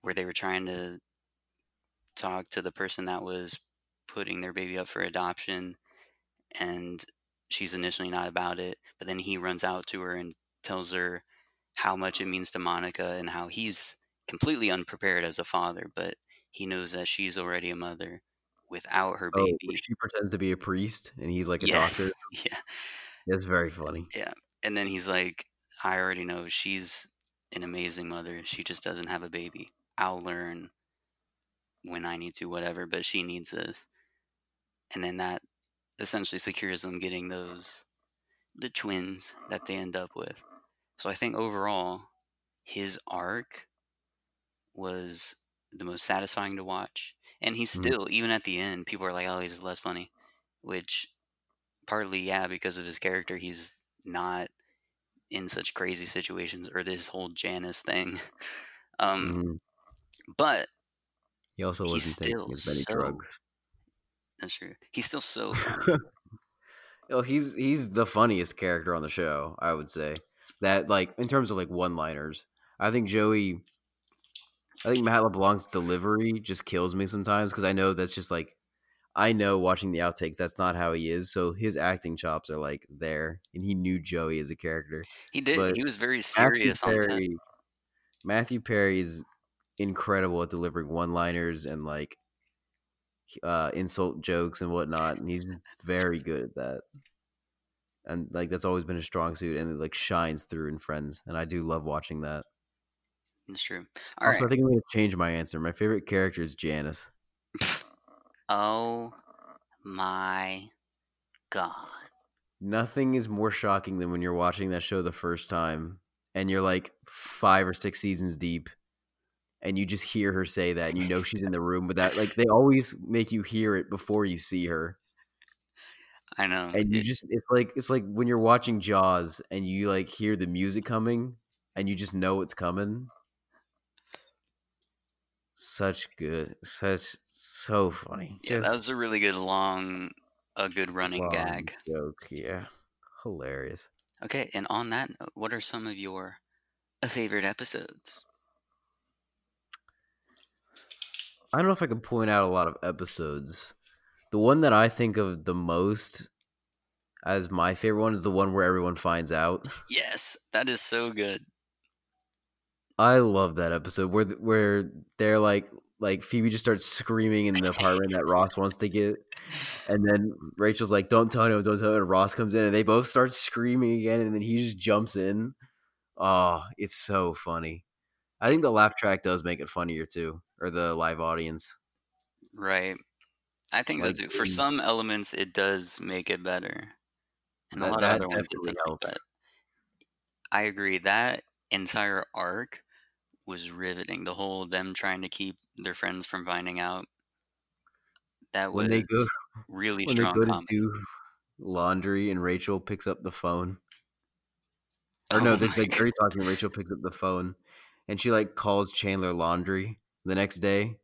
where they were trying to talk to the person that was putting their baby up for adoption, and she's initially not about it, but then he runs out to her and tells her how much it means to Monica and how he's completely unprepared as a father, but he knows that she's already a mother without her Oh, baby. where she pretends to be a priest and he's like a yes. doctor. Yeah. It's very funny. Yeah, and then he's like, I already know she's an amazing mother. She just doesn't have a baby. I'll learn when I need to, whatever, but she needs this. And then that essentially secures them getting those, the twins that they end up with. So I think overall, his arc was the most satisfying to watch. And he's Mhm. still, even at the end, people are like, oh, he's less funny. Which partly, yeah, because of his character, he's not in such crazy situations or this whole Janice thing. um, Mhm. but He also wasn't taking still as many so- drugs. that's true. He's still so funny. oh, he's he's the funniest character on the show, I would say. That like in terms of like one-liners, I think Joey, I think Matt LeBlanc's delivery just kills me sometimes because I know that's just like, I know watching the outtakes that's not how he is. So his acting chops are like there, and he knew Joey as a character. He did. But he was very Matthew serious on set. Perry, Matthew Perry is incredible at delivering one-liners and like uh, insult jokes and whatnot, and he's very good at that. And like that's always been a strong suit, and it like shines through in Friends, and I do love watching that. That's true. All also, right. I think I'm going to change my answer. My favorite character is Janice. Oh my god. Nothing is more shocking than when you're watching that show the first time, and you're like five or six seasons deep, and you just hear her say that, and you know she's in the room with that. Like they always make you hear it before you see her. I know. and you just it's like it's like when you're watching jaws and you like hear the music coming and you just know it's coming such good such so funny yeah, that was a really good long, a good running long gag. joke yeah hilarious Okay, and on that note, what are some of your favorite episodes? I don't know if I can point out a lot of episodes. The one that I think of the most as my favorite one is the one where everyone finds out. Yes, that is so good. I love that episode where where they're like like Phoebe just starts screaming in the apartment that Ross wants to get, and then Rachel's like, "Don't tell anyone, don't tell anyone." And Ross comes in, and they both start screaming again, and then he just jumps in. Oh, it's so funny. I think the laugh track does make it funnier too, or the live audience. Right. I think Like, so too. For mm. some elements, it does make it better, and a lot of other ones it definitely doesn't. helps. But I agree that entire arc was riveting. The whole them trying to keep their friends from finding out. That was when they go really when they strong go to do laundry and Rachel picks up the phone. Or Oh no, they're like. Gary talking. Rachel picks up the phone, and she like calls Chandler laundry the next day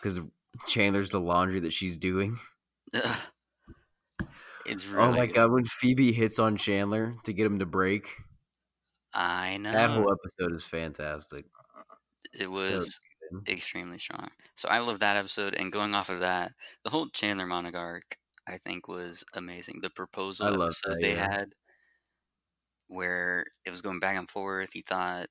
because Chandler's the laundry that she's doing. Ugh. It's really oh my good. god, when Phoebe hits on Chandler to get him to break, I know that whole episode is fantastic. it was good. extremely strong. So I love that episode, and going off of that, the whole Chandler Monica arc I think was amazing. The proposal I episode that, they yeah. had, where it was going back and forth. He thought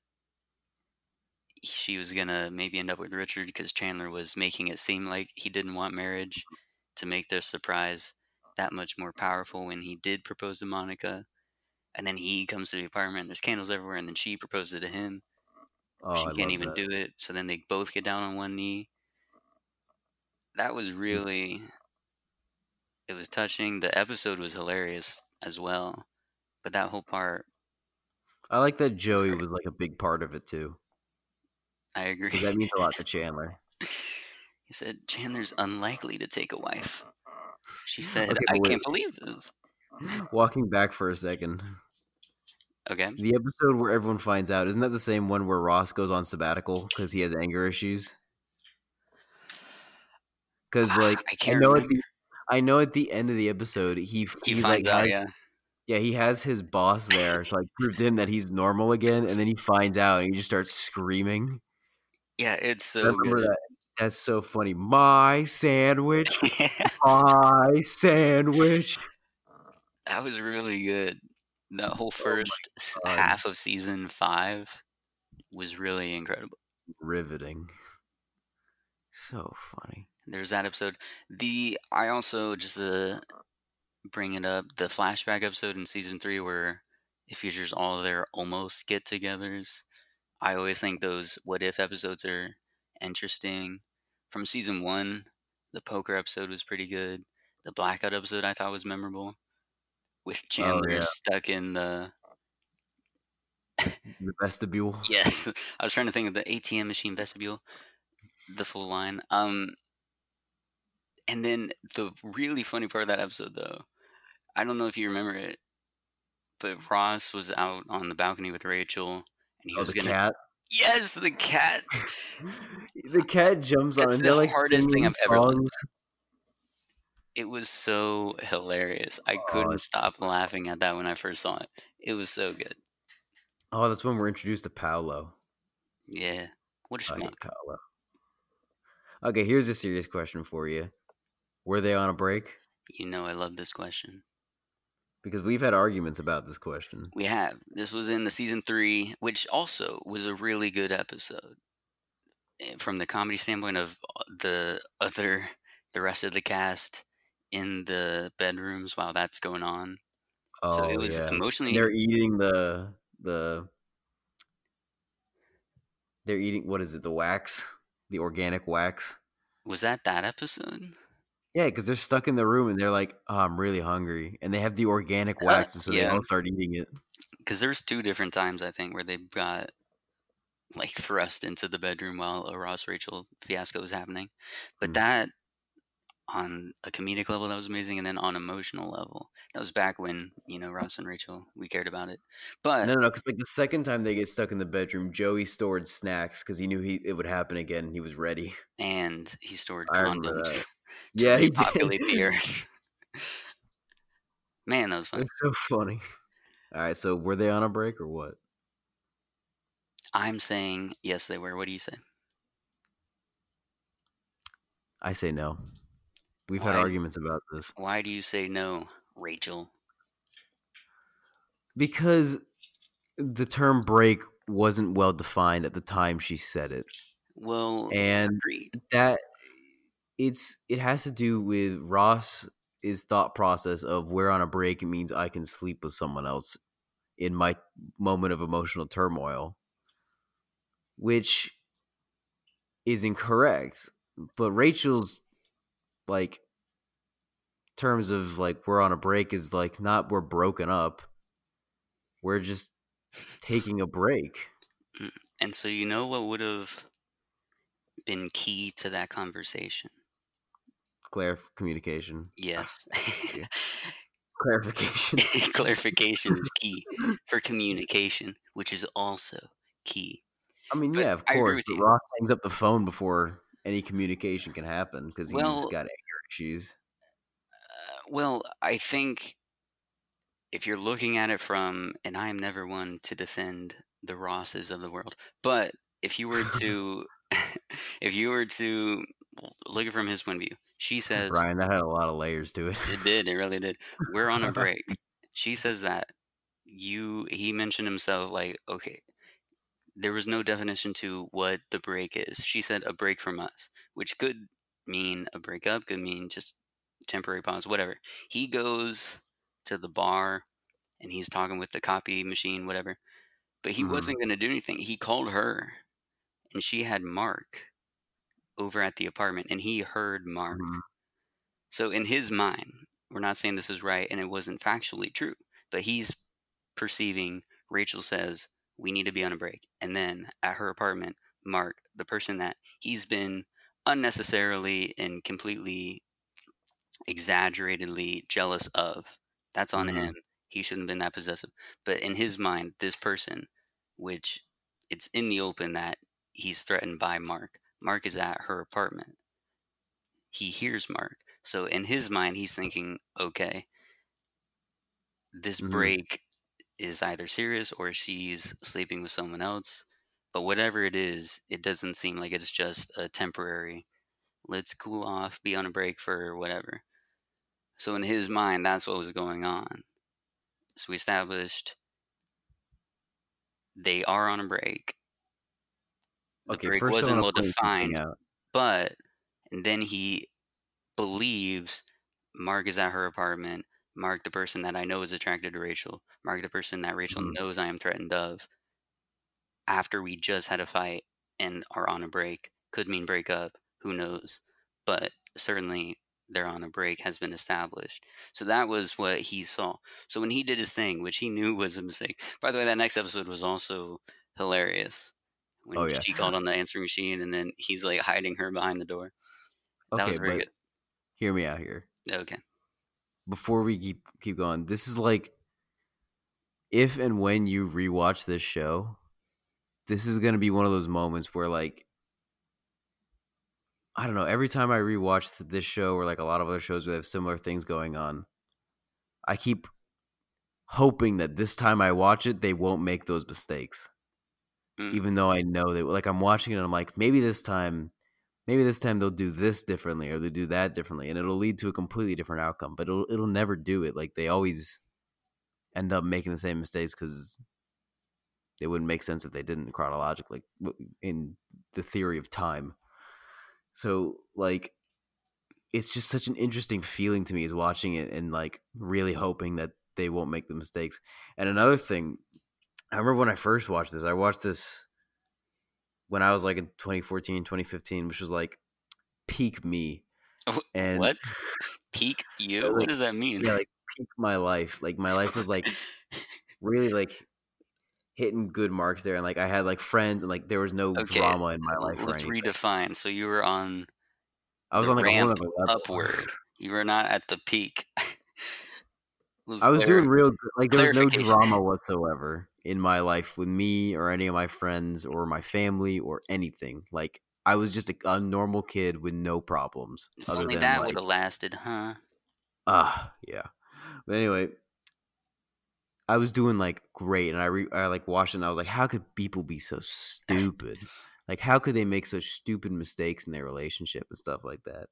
she was gonna maybe end up with Richard because Chandler was making it seem like he didn't want marriage to make their surprise that much more powerful when he did propose to Monica. And then he comes to the apartment, there's candles everywhere, and then she proposes to him. Oh, she I can't even that. do it. So then they both get down on one knee. That was mm. really it was touching. The episode was hilarious as well. But that whole part, I like that Joey was like a big part of it too, I agree. that means a lot to Chandler. he said Chandler's unlikely to take a wife. She said, Okay, I wait. can't believe this. Walking back for a second, Okay. the episode where everyone finds out isn't that the same one where Ross goes on sabbatical because he has anger issues? Because Ah, like I I, can't know at the I know at the end of the episode he He he's finds like out, has- yeah. yeah he has his boss there to like prove to him that he's normal again, and then he finds out and he just starts screaming. Yeah, it's so remember good. that. That's so funny. My sandwich, my sandwich. that was really good. That whole Oh first God. half of season five was really incredible. Riveting. So funny. There's that episode. The I also just to bring it up the flashback episode in season three where it features all their almost get-togethers. I always think those what if episodes are interesting. From season one, the poker episode was pretty good. The blackout episode I thought was memorable, with Chandler Oh, yeah. stuck in the The vestibule. yes. I was trying to think of the ATM machine vestibule, the full line. Um, and then the really funny part of that episode, though, I don't know if you remember it, but Ross was out on the balcony with Rachel, and he Oh, was the gonna. cat. Yes, the cat. the cat jumps on That's the like hardest thing I've ever songs. It was so hilarious. I Oh, couldn't stop laughing at that when I first saw it. It was so good. Oh, that's when we're introduced to Paolo. Yeah. What a I schmuck. Paolo. Okay, here's a serious question for you. Were they on a break? You know I love this question. Because we've had arguments about this question. We have. This was in the season three, which also was a really good episode. Eh, From the comedy standpoint of uh, the other, the rest of the cast in the bedrooms while that's going on. So Oh it was yeah. emotionally. They're eating the the they're eating what is it, the wax? The organic wax. Was that that episode? Yeah, because they're stuck in the room and they're like, oh, I'm really hungry. And they have the organic wax, and so they yeah. all start eating it. Because there's two different times I think where they got like thrust into the bedroom while a Ross Rachel fiasco was happening. But Mm. that on a comedic level that was amazing, and then on emotional level that was back when you know Ross and Rachel we cared about it. But No, no, no, because like the second time they get stuck in the bedroom, Joey stored snacks because he knew he it would happen again. and He was ready. and he stored condoms Yeah, he did. the earth. Man, that was fun. It's so funny. All right, so were they on a break or what? I'm saying yes, they were. What do you say? I say no. We've had arguments about this Why do you say no, Rachel? because the term break wasn't well defined at the time she said it. Well, And agreed. that it's it has to do with Ross Ross's thought process of where on a break it means I can sleep with someone else in my moment of emotional turmoil, which is incorrect. But Rachel's like terms of like we're on a break is like not we're broken up. We're just taking a break. Mm, and so you know what would have been key to that conversation? Clar communication. Yes. Clarification. Clarification is key for communication, which is also key. I mean, But yeah, of I course. with But you. Ross hangs up the phone before any communication can happen because he's Well- got anger issues. Uh, well, I think if you're looking at it from, and I am never one to defend the Rosses of the world, but if you were to, if you were to look at it from his point of view, she says, Ryan, that had a lot of layers to it. It did. It really did. We're on a break. she says that you. He mentioned himself like, okay, there was no definition to what the break is. She said a break from us, which could mean a breakup, could mean just temporary pause, whatever. He goes to the bar and he's talking with the copy machine, whatever. But he Mhm. wasn't going to do anything. He called her, and she had Mark over at the apartment, and he heard Mark. Mhm. So in his mind, we're not saying this is right and it wasn't factually true, but he's perceiving Rachel says we need to be on a break. And then at her apartment, Mark, the person that he's been unnecessarily and completely exaggeratedly jealous of, that's on Mhm. him. He shouldn't have been that possessive. But in his mind, this person, which it's in the open that he's threatened by Mark, Mark is at her apartment. He hears Mark. So in his mind, he's thinking, okay, this Mhm. break is either serious or she's sleeping with someone else. But whatever it is, it doesn't seem like it's just a temporary, let's cool off, be on a break for whatever. So in his mind, that's what was going on. So we established they are on a break. The Okay, break first wasn't well defined, but and then he believes Mark is at her apartment. Mark, the person that I know is attracted to Rachel. Mark, the person that Rachel Mhm. knows I am threatened of. After we just had a fight and are on a break, could mean break up. Who knows? But certainly they're on a break has been established. So that was what he saw. So when he did his thing, which he knew was a mistake. By the way, that next episode was also hilarious. When Oh, yeah. she called on the answering machine and then he's like hiding her behind the door. That Okay, was very but hear me out here. Okay. Before we keep keep going, this is like if and when you rewatch this show, this is gonna be one of those moments where like I don't know, every time I rewatch th- this show or like a lot of other shows where they have similar things going on, I keep hoping that this time I watch it, they won't make those mistakes. Mm. Even though I know that like I'm watching it and I'm like, maybe this time maybe this time they'll do this differently or they do that differently and it'll lead to a completely different outcome but it'll it'll never do it like they always end up making the same mistakes because they wouldn't make sense if they didn't chronologically in the theory of time. So like it's just such an interesting feeling to me is watching it and like really hoping that they won't make the mistakes. And another thing i remember when i first watched this i watched this when i was like in 2014 2015 which was like peak me and what? Peak you? like- what does that mean? yeah like peak my life like my life was like really like hitting good marks there and like i had like friends and like there was no Okay, drama in my life Let's redefine. So you were on i was on like a whole ramp level. upward. You were not at the peak. Let's i was doing real good like there was no drama whatsoever in my life with me or any of my friends or my family or anything like i was just a, a normal kid with no problems If other only than that like would have lasted, huh? ah yeah but anyway I was doing like great, and I re- I like watched it, and I was like, how could people be so stupid? like, how could they make such stupid mistakes in their relationship and stuff like that?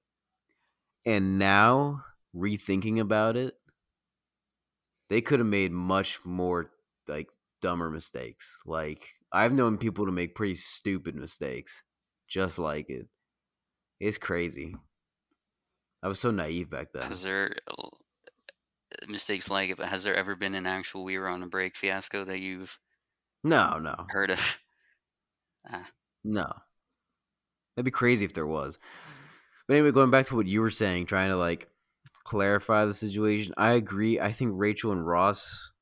And now rethinking about it, they could have made much more like dumber mistakes. Like I've known people to make pretty stupid mistakes, just like it. It's crazy. I was so naive back then. Has there uh, mistakes like it? But has there ever been an actual "we were on a break" fiasco that you've No, no, heard of? Ah, no. That'd be crazy if there was. But anyway, going back to what you were saying, trying to like clarify the situation. I agree. I think Rachel and Ross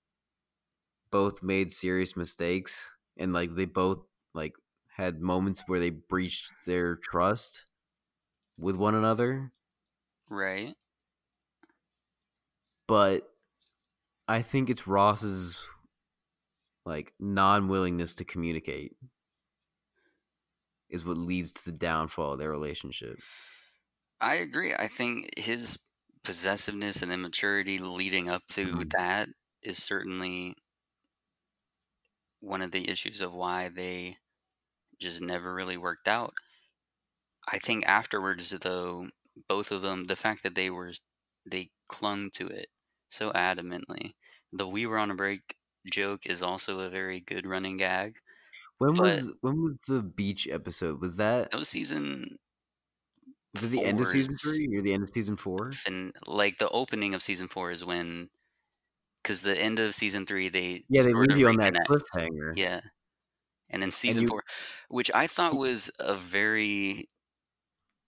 both made serious mistakes and like they both like had moments where they breached their trust with one another. right. But I think it's Ross's like non-willingness to communicate is what leads to the downfall of their relationship. I agree. I think his possessiveness and immaturity leading up to Mhm. that is certainly one of the issues of why they just never really worked out. I think afterwards, though, both of them, the fact that they were, they clung to it so adamantly. The "we were on a break" joke is also a very good running gag. When was when was the beach episode? Was that That was season was it the end of season three or the end of season four? And like the opening of season four is when, because the end of season three they Yeah, they leave you on that cliffhanger. Yeah. And then season you- four, which I thought was a very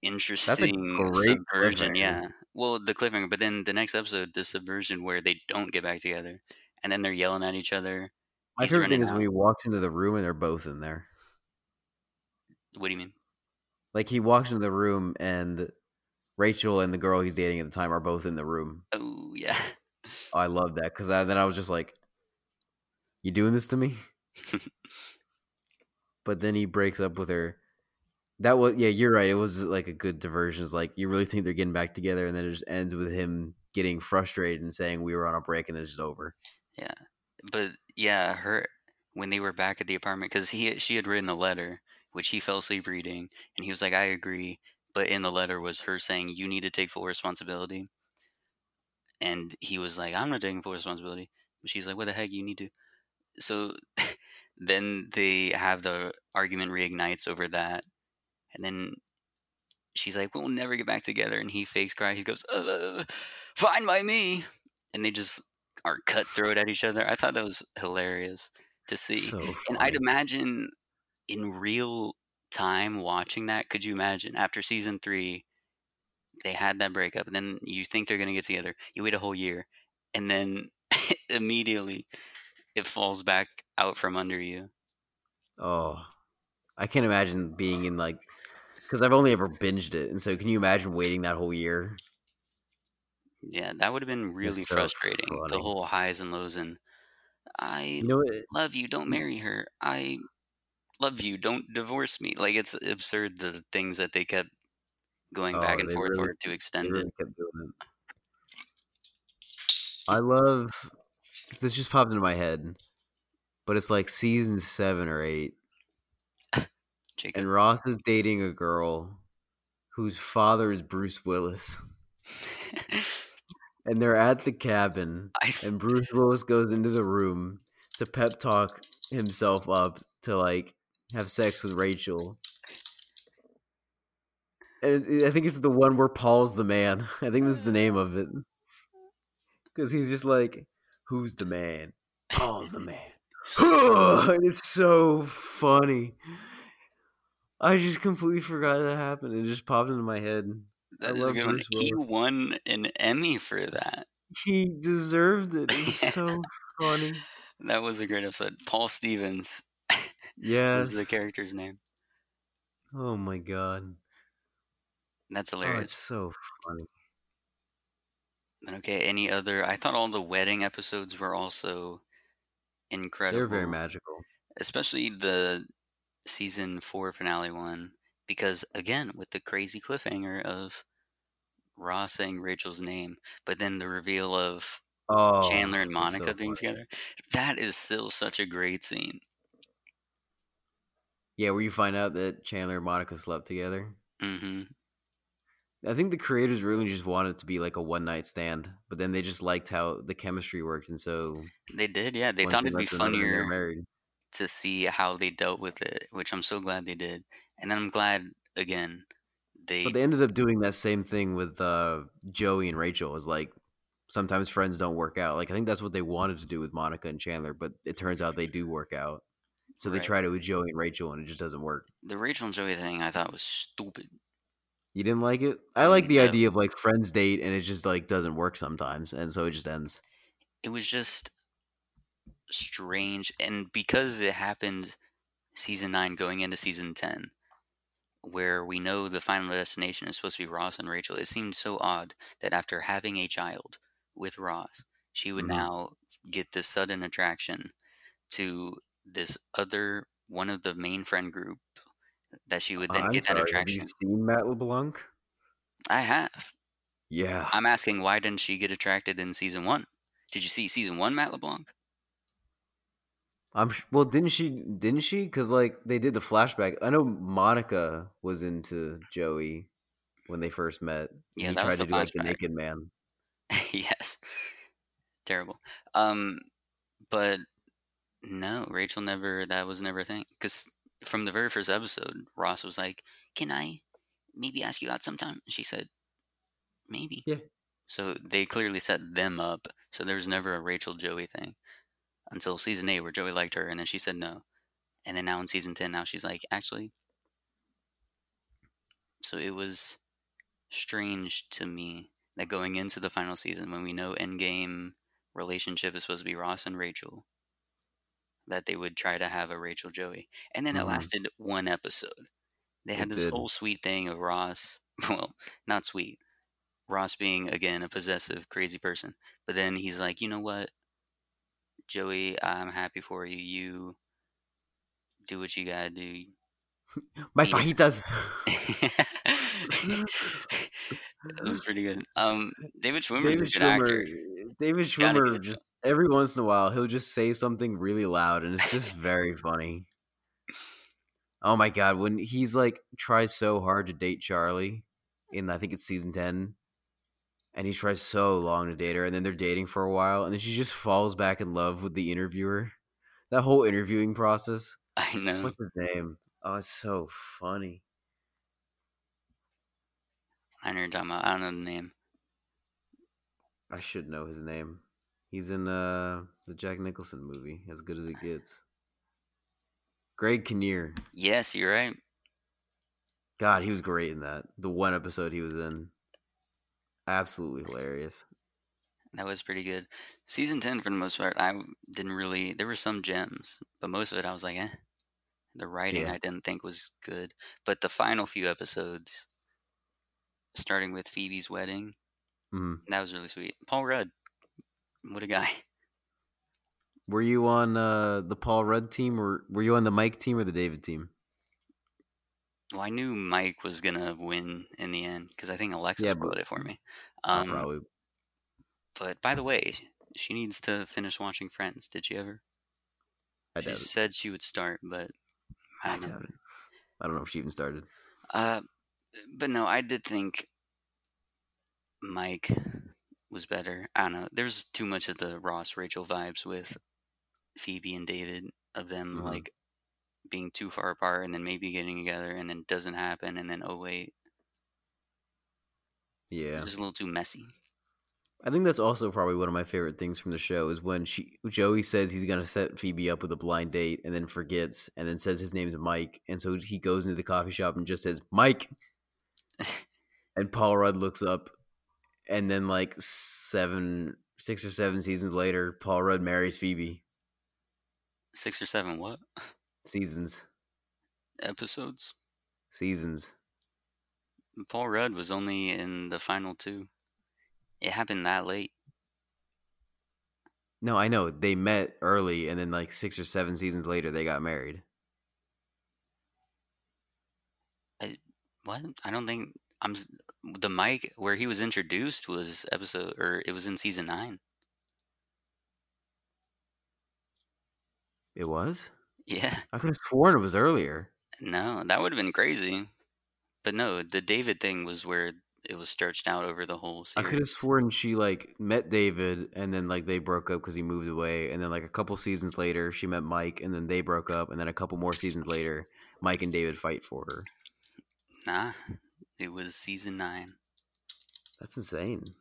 interesting great subversion. cliffhanger. Yeah. Well, the cliffhanger, but then the next episode, the subversion where they don't get back together and then they're yelling at each other. My favorite thing is when he walks into the room and they're both in there. What do you mean? Like he walks into the room and Rachel and the girl he's dating at the time are both in the room. Oh, yeah. I love that because then I was just like, "You doing this to me?" but then he breaks up with her. That was yeah, you're right. It was like a good diversion. It's like you really think they're getting back together, and then it just ends with him getting frustrated and saying we were on a break and it's just over. Yeah, but yeah, her when they were back at the apartment because he she had written a letter which he fell asleep reading, and he was like, "I agree," but in the letter was her saying, "You need to take full responsibility," and he was like, "I'm not taking full responsibility." But she's like, "What the heck? You need to." So then they have the argument reignites over that, and then she's like, "We'll never get back together," and he fakes cry. He goes, uh, "Fine by me," and they just are cutthroat at each other. I thought that was hilarious to see. So and I'd imagine in real time watching that, could you imagine after season three, they had that breakup, and then you think they're gonna get together. You wait a whole year, and then immediately it falls back out from under you. Oh, I can't imagine being in like because I've only ever binged it, and so can you imagine waiting that whole year? Yeah, that would have been really so frustrating. The whole highs and lows, and I You know love you. Don't marry her. I love you. Don't divorce me. Like it's absurd the things that they kept going back Oh, and forth really- for to extend really it. it. I love this. Just popped into my head, but it's like season seven or eight, Jacob. and Ross is dating a girl whose father is Bruce Willis, and they're at the cabin, and Bruce Willis goes into the room to pep talk himself up to like have sex with Rachel. It's- eh, I think it's the one where Paul's the man. I think this is the name of it. Mm-hmm. Because he's just like, who's the man? Paul's the man. and it's so funny. I just completely forgot that happened. It just popped into my head. I that is love good. Bruce He Willis. won an Emmy for that. He deserved it. It was so funny. That was a great episode. Paul Stevens Yes. was the character's name. Oh my god. That's Oh, hilarious. it's so funny. Okay, any other? I thought all the wedding episodes were also incredible. They're very magical. especially the season four finale one, because again, with the crazy cliffhanger of Ross saying Rachel's name, but then the reveal of Oh, Chandler and Monica so being together. That is still such a great scene. Yeah, where you find out that Chandler and Monica slept together. hmm I think the creators really just wanted it to be like a one night stand, but then they just liked how the chemistry worked, and so They did, yeah. They thought it'd be led to another, and they were funnier to see how they dealt with it, which I'm so glad they did. And then I'm glad again they But they ended up doing that same thing with uh, Joey and Rachel. Is like sometimes friends don't work out. Like I think that's what they wanted to do with Monica and Chandler, but it turns out they do work out. So they Right. tried it with Joey and Rachel, and it just doesn't work. the Rachel and Joey thing I thought was stupid. You didn't like it? I like the No. idea of like friends date, and it just like doesn't work sometimes, and so it just ends. It was just strange, and because it happened season nine going into season ten, where we know the final destination is supposed to be Ross and Rachel, it seemed so odd that after having a child with Ross, she would Mhm. now get this sudden attraction to this other one of the main friend group that she would then I'm get that sorry. Have attraction. you seen Matt LeBlanc? I have. Yeah. I'm asking why didn't she get attracted in season one? Did you see season one, Matt LeBlanc? I'm well. Didn't she? Didn't she? Because like they did the flashback. I know Monica was into Joey when they first met. Yeah, he that tried was to the do like the naked man. yes. Terrible. Um, but no, Rachel never. That was never a thing. Because from the very first episode, Ross was like, "Can I maybe ask you out sometime?" And she said, "Maybe." Yeah. So they clearly set them up. So there was never a Rachel Joey thing until season eight, where Joey liked her, and then she said no. And then now in season ten, now she's like, actually. So it was strange to me that going into the final season, when we know Endgame relationship is supposed to be Ross and Rachel, that they would try to have a Rachel Joey, and then it Mhm. lasted one episode. They had It this did. whole sweet thing of Ross. Well, not sweet. Ross being again a possessive, crazy person, but then he's like, you know what, Joey, I'm happy for you. You do what you gotta do. My fajitas. it was pretty good. Um, David Schwimmer's David a good actor. Schwimmer. David Schwimmer it to him. just every once in a while he'll just say something really loud, and it's just very funny. Oh my god, when he's like tries so hard to date Charlie in I think it's season ten, and he tries so long to date her, and then they're dating for a while, and then she just falls back in love with the interviewer. That whole interviewing process. I know. What's his name? Oh, it's so funny. I know you're talking about. I don't know the name. I should know his name. He's in uh the Jack Nicholson movie, As Good as It Gets. Greg Kinnear. Yes, you're right. God, he was great in that. The one episode he was in. Absolutely hilarious. That was pretty good. Season 10, for the most part, I didn't really. There were some gems, but most of it I was like, eh. The writing Yeah. I didn't think was good. But the final few episodes, starting with Phoebe's wedding, Mhm. that was really sweet. Paul Rudd, what a guy. Were you on uh, the Paul Rudd team, or were you on the Mike team or the David team? Well, I knew Mike was going to win in the end because I think Alexa Yeah, but- it for me. Um, probably. but by the way, she needs to finish watching Friends. Did she ever? I she doubt it. said she would start, but I I don't know. doubt it. I don't know if she even started. Uh, but no, I did think Mike was better. I don't know. There's too much of the Ross Rachel vibes with Phoebe and David of them Mhm. like being too far apart and then maybe getting together and then doesn't happen and then oh wait, Yeah. it's just a little too messy. I think that's also probably one of my favorite things from the show is when she Joey says he's gonna set Phoebe up with a blind date and then forgets and then says his name's Mike and so he goes into the coffee shop and just says Mike and Paul Rudd looks up and then like seven six or seven seasons later Paul Rudd marries Phoebe Six or seven what seasons episodes? seasons Paul Rudd was only in the final two. It happened that late. no I know they met early and then like six or seven seasons later they got married what? I don't think I'm the mic where he was introduced was episode or it was in season nine. It was. Yeah, I could have sworn it was earlier. No, that would have been crazy. But no, the David thing was where it was stretched out over the whole series. I could have sworn she like met David and then like they broke up because he moved away, and then like a couple seasons later she met Mike, and then they broke up, and then a couple more seasons later Mike and David fight for her. Nah, it was season nine. That's insane.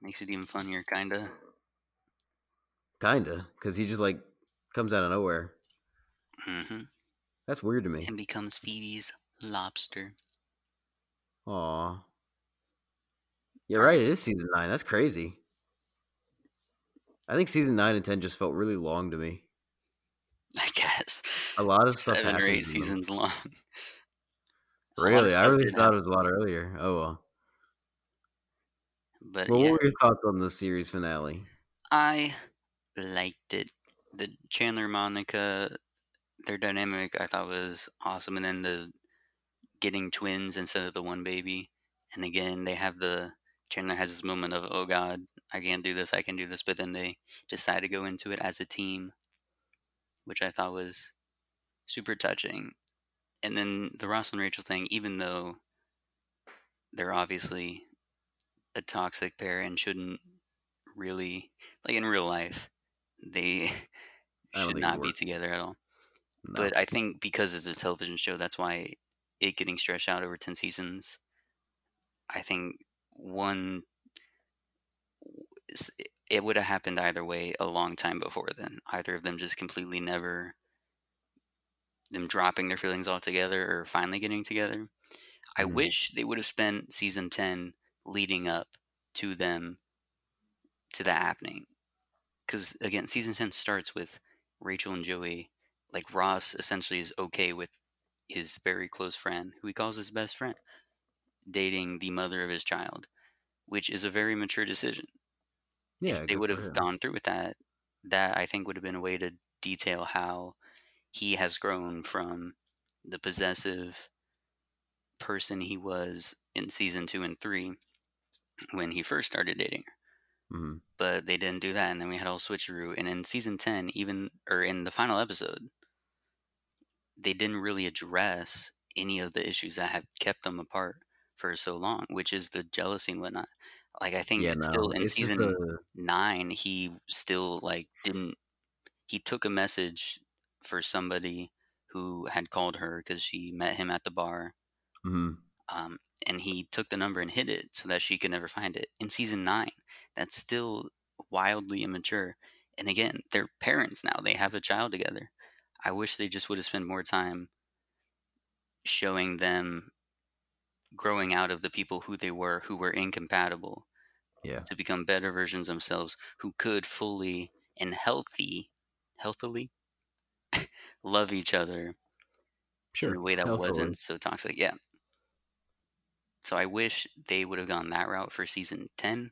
Makes it even funnier, kinda. Kinda, because he just like comes out of nowhere. hmm That's weird to me. And becomes Phoebe's lobster. Aw. You're right. It is season nine. That's crazy. I think season nine and ten just felt really long to me. I guess. A lot of stuff Seven or eight happens in them. seasons long. A lot of Really, I really thought it was a lot earlier. Oh well. But Well, yeah, what were your thoughts on the series finale? I liked it. The Chandler Monica, their dynamic, I thought was awesome. And then the getting twins instead of the one baby. And again, they have the Chandler has this moment of, oh God, I can't do this, I can do this. But then they decide to go into it as a team, which I thought was super touching. And then the Ross and Rachel thing, even though they're obviously a toxic pair and shouldn't really, like in real life, they should not be together at all. No. But I think because it's a television show, that's why it getting stretched out over 10 seasons. I think one, it would have happened either way a long time before then. Either of them just completely never, them dropping their feelings altogether or finally getting together. I Mhm. wish they would have spent season 10 leading up to them, to that happening. Because again, season 10 starts with Rachel and Joey. Like Ross essentially is okay with his very close friend, who he calls his best friend, dating the mother of his child, which is a very mature decision. yeah, if they would have gone through with that, that I think would have been a way to detail how he has grown from the possessive person he was in season two and three when he first started dating her. Mhm. But they didn't do that, and then we had all switcheroo. And in season ten, even or in the final episode, they didn't really address any of the issues that have kept them apart for so long, which is the jealousy and whatnot. Like I think Yeah, no, still in season a nine, he still like didn't. He took a message for somebody who had called her because she met him at the bar, mhm. um, and he took the number and hid it so that she could never find it. In season nine, that's still wildly immature. And again, they're parents now; they have a child together. I wish they just would have spent more time showing them growing out of the people who they were, who were incompatible, yeah. to become better versions of themselves who could fully and healthy healthily love each other Sure. in a way that healthily. wasn't so toxic yeah so i wish they would have gone that route for season 10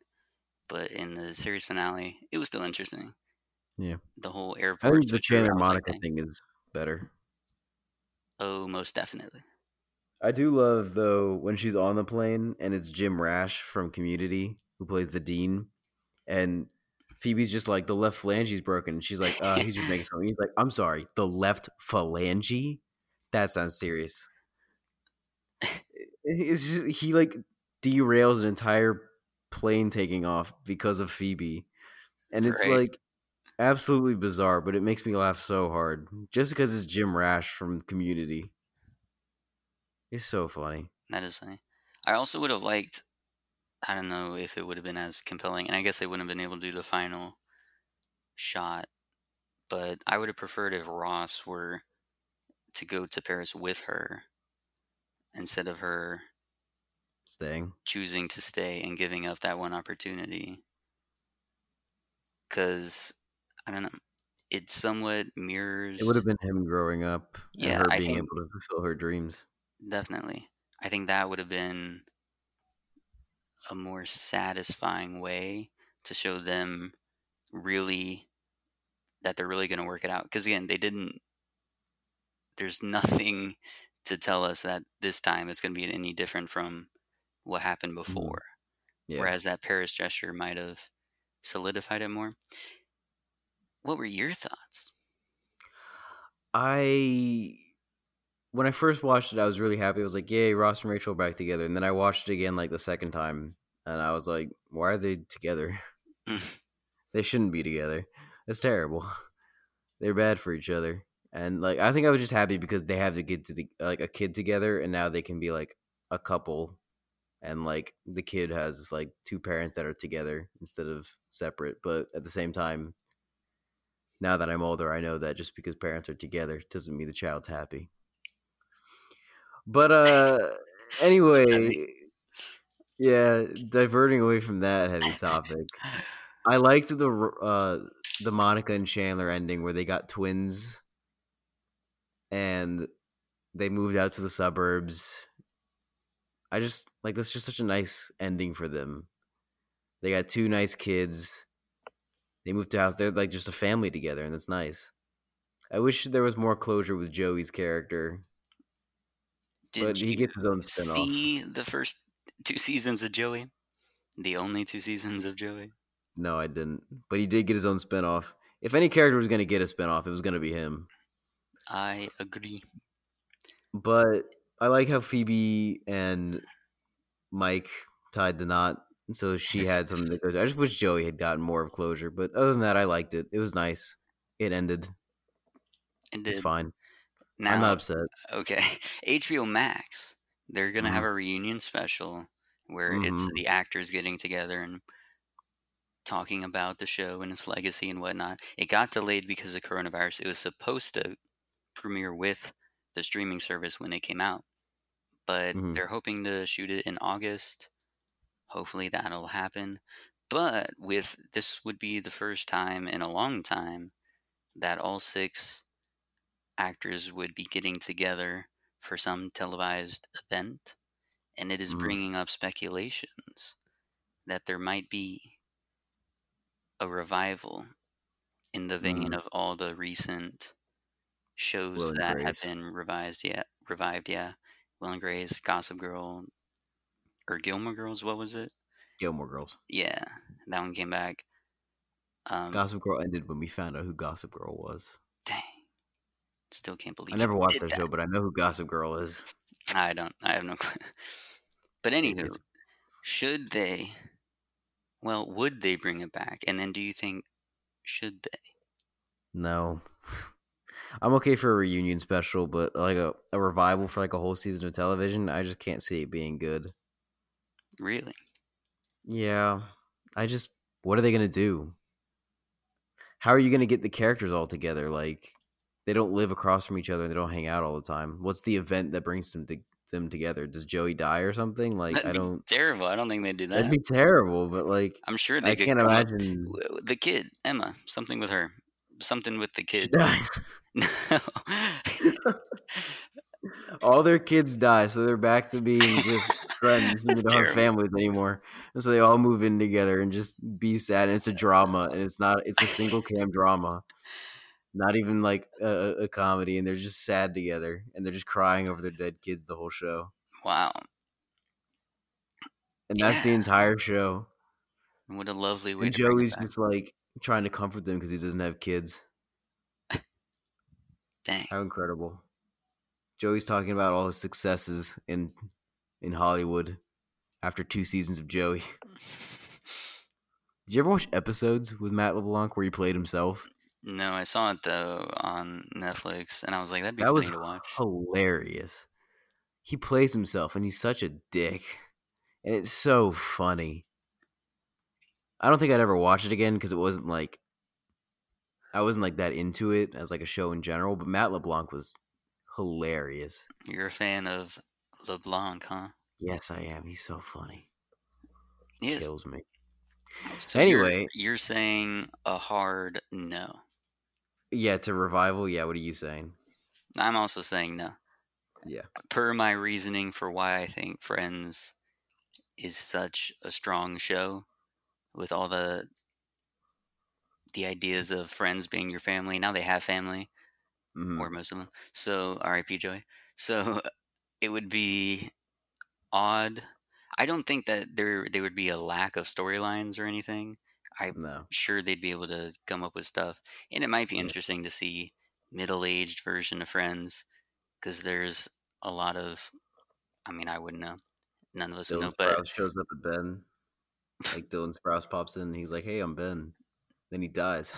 but in the series finale it was still interesting Yeah. the whole I think the Chandler I was like, Monica thing is better. oh most definitely I do love though when she's on the plane and it's Jim Rash from Community who plays the dean, and Phoebe's just like the left phalange is broken. And she's like, uh, he's just making something. He's like, I'm sorry, the left phalange. That sounds serious. It's just he like derails an entire plane taking off because of Phoebe, and it's Right. like absolutely bizarre. But it makes me laugh so hard just because it's Jim Rash from Community. It's so funny. that is funny i also would have liked i don't know if it would have been as compelling and i guess they wouldn't have been able to do the final shot but i would have preferred if ross were to go to paris with her instead of her Staying. choosing to stay and giving up that one opportunity because i don't know it somewhat mirrors It would have been him growing up and Yeah, her I being able to fulfill her dreams. definitely i think that would have been a more satisfying way to show them really that they're really going to work it out because again they didn't there's nothing to tell us that this time it's going to be any different from what happened mm-hmm. before Yeah. whereas that paris gesture might have solidified it more What were your thoughts? I when I first watched it, I was really happy. I was like, "Yay, Ross and Rachel back together." And then I watched it again like the second time, and I was like, "Why are they together? Mm. they shouldn't be together. That's terrible. They're bad for each other." And like, I think I was just happy because they have to get to the like a kid together, and now they can be like a couple, and like the kid has like two parents that are together instead of separate. But at the same time, now that I'm older, I know that just because parents are together doesn't mean the child's happy. But uh anyway, yeah, diverting away from that heavy topic. I liked the uh the Monica and Chandler ending where they got twins and they moved out to the suburbs. I just like that's just such a nice ending for them. They got two nice kids. They moved to house. They're like just a family together, and that's nice. I wish there was more closure with Joey's character. Did but he gets his own spinoff. See the first two seasons of Joey, the only two seasons of Joey. No, I didn't. But he did get his own spinoff. If any character was going to get a spinoff, it was going to be him. I agree. But I like how Phoebe and Mike tied the knot, so she had something to go. I just wish Joey had gotten more of closure. But other than that, I liked it. It was nice. It ended. It did. It's fine. Now, I'm upset. Okay, HBO Max. They're gonna Mhm. have a reunion special where it's Mhm. the actors getting together and talking about the show and its legacy and whatnot. It got delayed because of coronavirus. It was supposed to premiere with the streaming service when it came out, but Mhm. they're hoping to shoot it in August. Hopefully that'll happen. But with this would be the first time in a long time that all six actors would be getting together for some televised event, and it is Mhm. bringing up speculations that there might be a revival in the vein Mm. of all the recent shows Will that have been revised. Yeah, revived. Yeah, Will and Grace, Gossip Girl, or Gilmore Girls. What was it? Gilmore Girls. Yeah, that one came back. Um, Gossip Girl ended when we found out who Gossip Girl was. dang, still can't believe I never watched that that. show, but I know who Gossip Girl is. I don't. I have no clue. But anywho, should they? Well, would they bring it back? And then, do you think should they? No. I'm okay for a reunion special, but like a, a revival for like a whole season of television, I just can't see it being good. Really? Yeah. I just what are they gonna do? How are you gonna get the characters all together? Like they don't live across from each other, and they don't hang out all the time. What's the event that brings them to them together? Does Joey die or something? Like That'd I don't terrible. I don't think they'd do that. that'd be terrible, but like I'm sure they I can't imagine the kid Emma. Something with her. Something with the kid. No. all their kids die, so they're back to being just friends and they don't have families anymore. And so they all move in together and just be sad. And it's a drama, and it's not. It's a single cam drama, not even like a, a- comedy. And they're just sad together, and they're just crying over their dead kids the whole show. wow. And that's the entire show. What a lovely way And to bring it Joey's just like trying to comfort them because he doesn't have kids. Dang. How incredible! Joey's talking about all his successes in in Hollywood after two seasons of Joey. Did you ever watch episodes with Matt LeBlanc where he played himself? No, I saw it though on Netflix, and I was like, that'd be That funny was to watch. hilarious. He plays himself and he's such a dick. And it's so funny. I don't think I'd ever watch it again because it wasn't like I wasn't like that into it as like a show in general, but Matt LeBlanc was hilarious. You're a fan of LeBlanc, huh? Yes, I am. He's so funny. Yes. Kills me. So you're- Anyway. you're saying a hard no. Yeah, to revival. Yeah, what are you saying? I'm also saying no. Yeah. Per my reasoning for why I think Friends is such a strong show with all the the ideas of friends being your family. Now they have family, Mhm. or most of them. So R.I.P. Joy. So it would be odd. I don't think that there there would be a lack of storylines or anything. I'm No. sure they'd be able to come up with stuff, and it might be interesting to see middle-aged version of Friends because there's a lot of. I mean, I wouldn't know. None of us would Dylan know, but Sprouse shows up at Ben. Like Dylan Sprouse pops in, and he's like, "Hey, I'm Ben." Then he dies,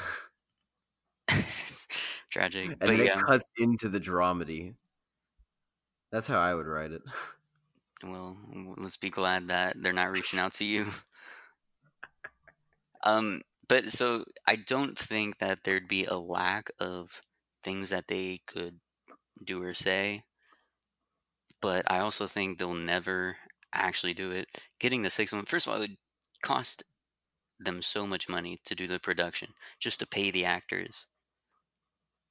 it's tragic. and but then yeah, it cuts into the dramedy. That's how I would write it. well, let's be glad that they're not reaching out to you. Um, but so I don't think that there'd be a lack of things that they could do or say, but I also think they'll never actually do it. Getting the sixth one, first of all, it would cost them so much money to do the production just to pay the actors.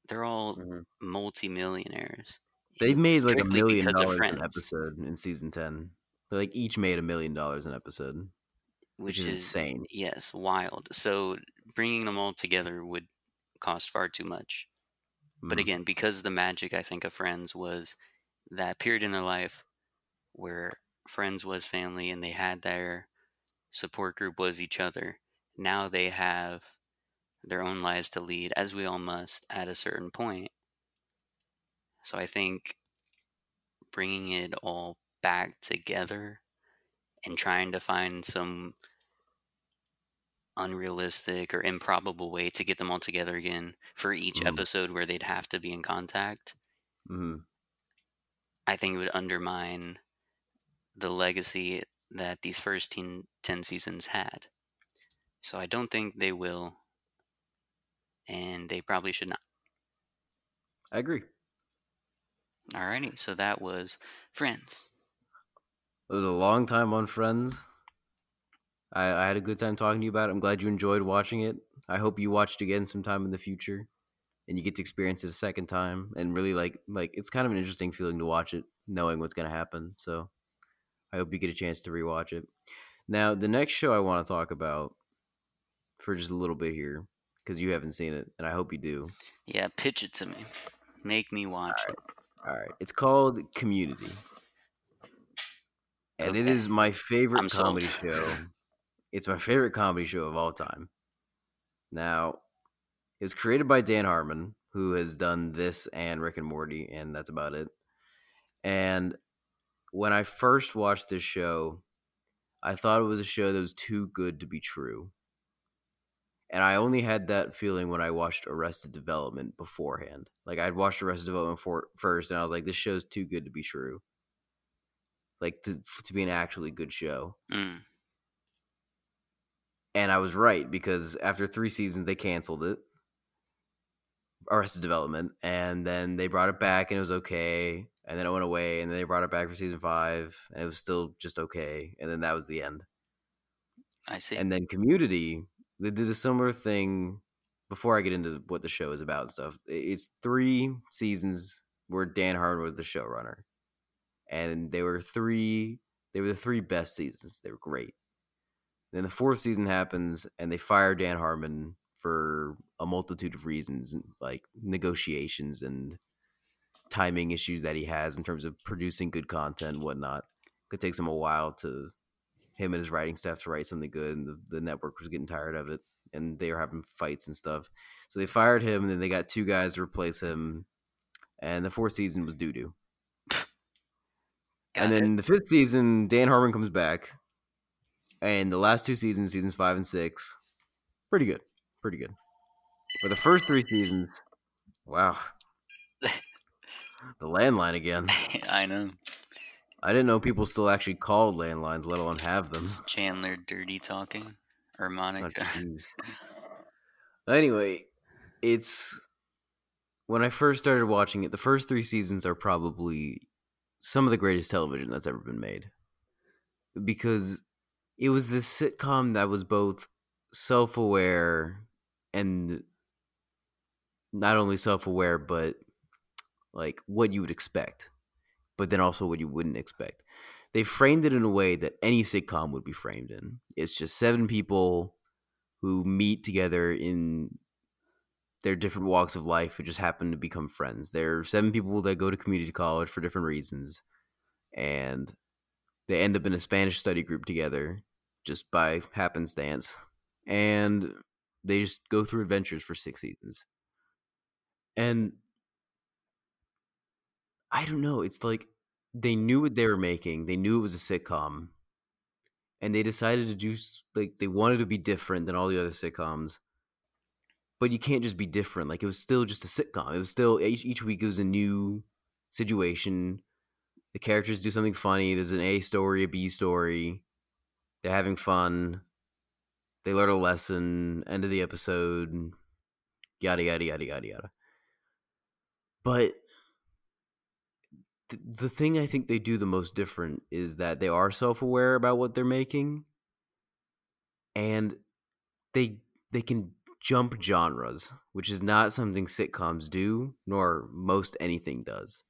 They're all Mhm. multi-millionaires. They've made like a million dollars an episode in season ten. They like each made a million dollars an episode, which, is insane. yes, wild. So bringing them all together would cost far too much. But Mhm. again, because the magic I think of Friends was that period in their life where Friends was family and they had their support group was each other. Now they have their own lives to lead, as we all must at a certain point. So I think bringing it all back together and trying to find some unrealistic or improbable way to get them all together again for each Mhm. episode where they'd have to be in contact, Mhm. I think it would undermine the legacy that these first 10, 10 seasons had. So I don't think they will, and they probably should not. I agree. Alrighty, so that was Friends. It was a long time on Friends. I, I had a good time talking to you about it. I'm glad you enjoyed watching it. I hope you watched again sometime in the future, and you get to experience it a second time. And really, like, like it's kind of an interesting feeling to watch it, knowing what's going to happen. So, I hope you get a chance to rewatch it. Now, the next show I want to talk about for just a little bit here, because you haven't seen it, and I hope you do. Yeah, pitch it to me. Make me watch it. All right, it's called Community, and it Okay. is my favorite I'm sold. comedy show. It's my favorite comedy show of all time. Now, it was created by Dan Harmon, who has done this and Rick and Morty, and that's about it. And when I first watched this show, I thought it was a show that was too good to be true. And I only had that feeling when I watched Arrested Development beforehand. Like I'd watched Arrested Development for, first, and I was like, "This show's too good to be true." Like to to be an actually good show. Mm, And I was right because after three seasons, they canceled it, Arrested Development, and then they brought it back, and it was okay. And then it went away, and then they brought it back for season five, and it was still just okay. And then that was the end. I see. And then Community, they did a similar thing. Before I get into what the show is about and stuff, it's three seasons where Dan Harmon was the showrunner, and they were three. They were the three best seasons. They were great. Then the fourth season happens, and they fire Dan Harmon for a multitude of reasons, like negotiations and timing issues that he has in terms of producing good content whatnot. It takes him a while to him and his writing staff to write something good, and the, the network was getting tired of it, and they were having fights and stuff. So they fired him, and then they got two guys to replace him, and the fourth season was doo doo. Got And it. then the fifth season, Dan Harmon comes back, and the last two seasons, seasons five and six, pretty good, pretty good. But the first three seasons, wow, the landline again. I know. I didn't know people still actually called landlines, let alone have them. It's Chandler dirty talking. Or Oh, Monica. jeez. anyway, it's when I first started watching it. The first three seasons are probably some of the greatest television that's ever been made. Because it was this sitcom that was both self-aware and not only self-aware but like what you would expect but then also what you wouldn't expect. They framed it in a way that any sitcom would be framed in. It's just seven people who meet together in their different walks of life who just happen to become friends there are seven people that go to community college for different reasons and they end up in a spanish study group together just by happenstance and they just go through adventures for six seasons. And I don't know, it's like they knew what they were making. They knew it was a sitcom. And they decided to do like they wanted to be different than all the other sitcoms. But you can't just be different. Like it was still just a sitcom. It was still each, each week it was a new situation. The characters do something funny. There's an A story, a B story. They're having fun. They learn a lesson. End of the episode. Yada yada yada yada yada. But th- the thing I think they do the most different is that they are self aware about what they're making, and they they can jump genres, which is not something sitcoms do, nor most anything does.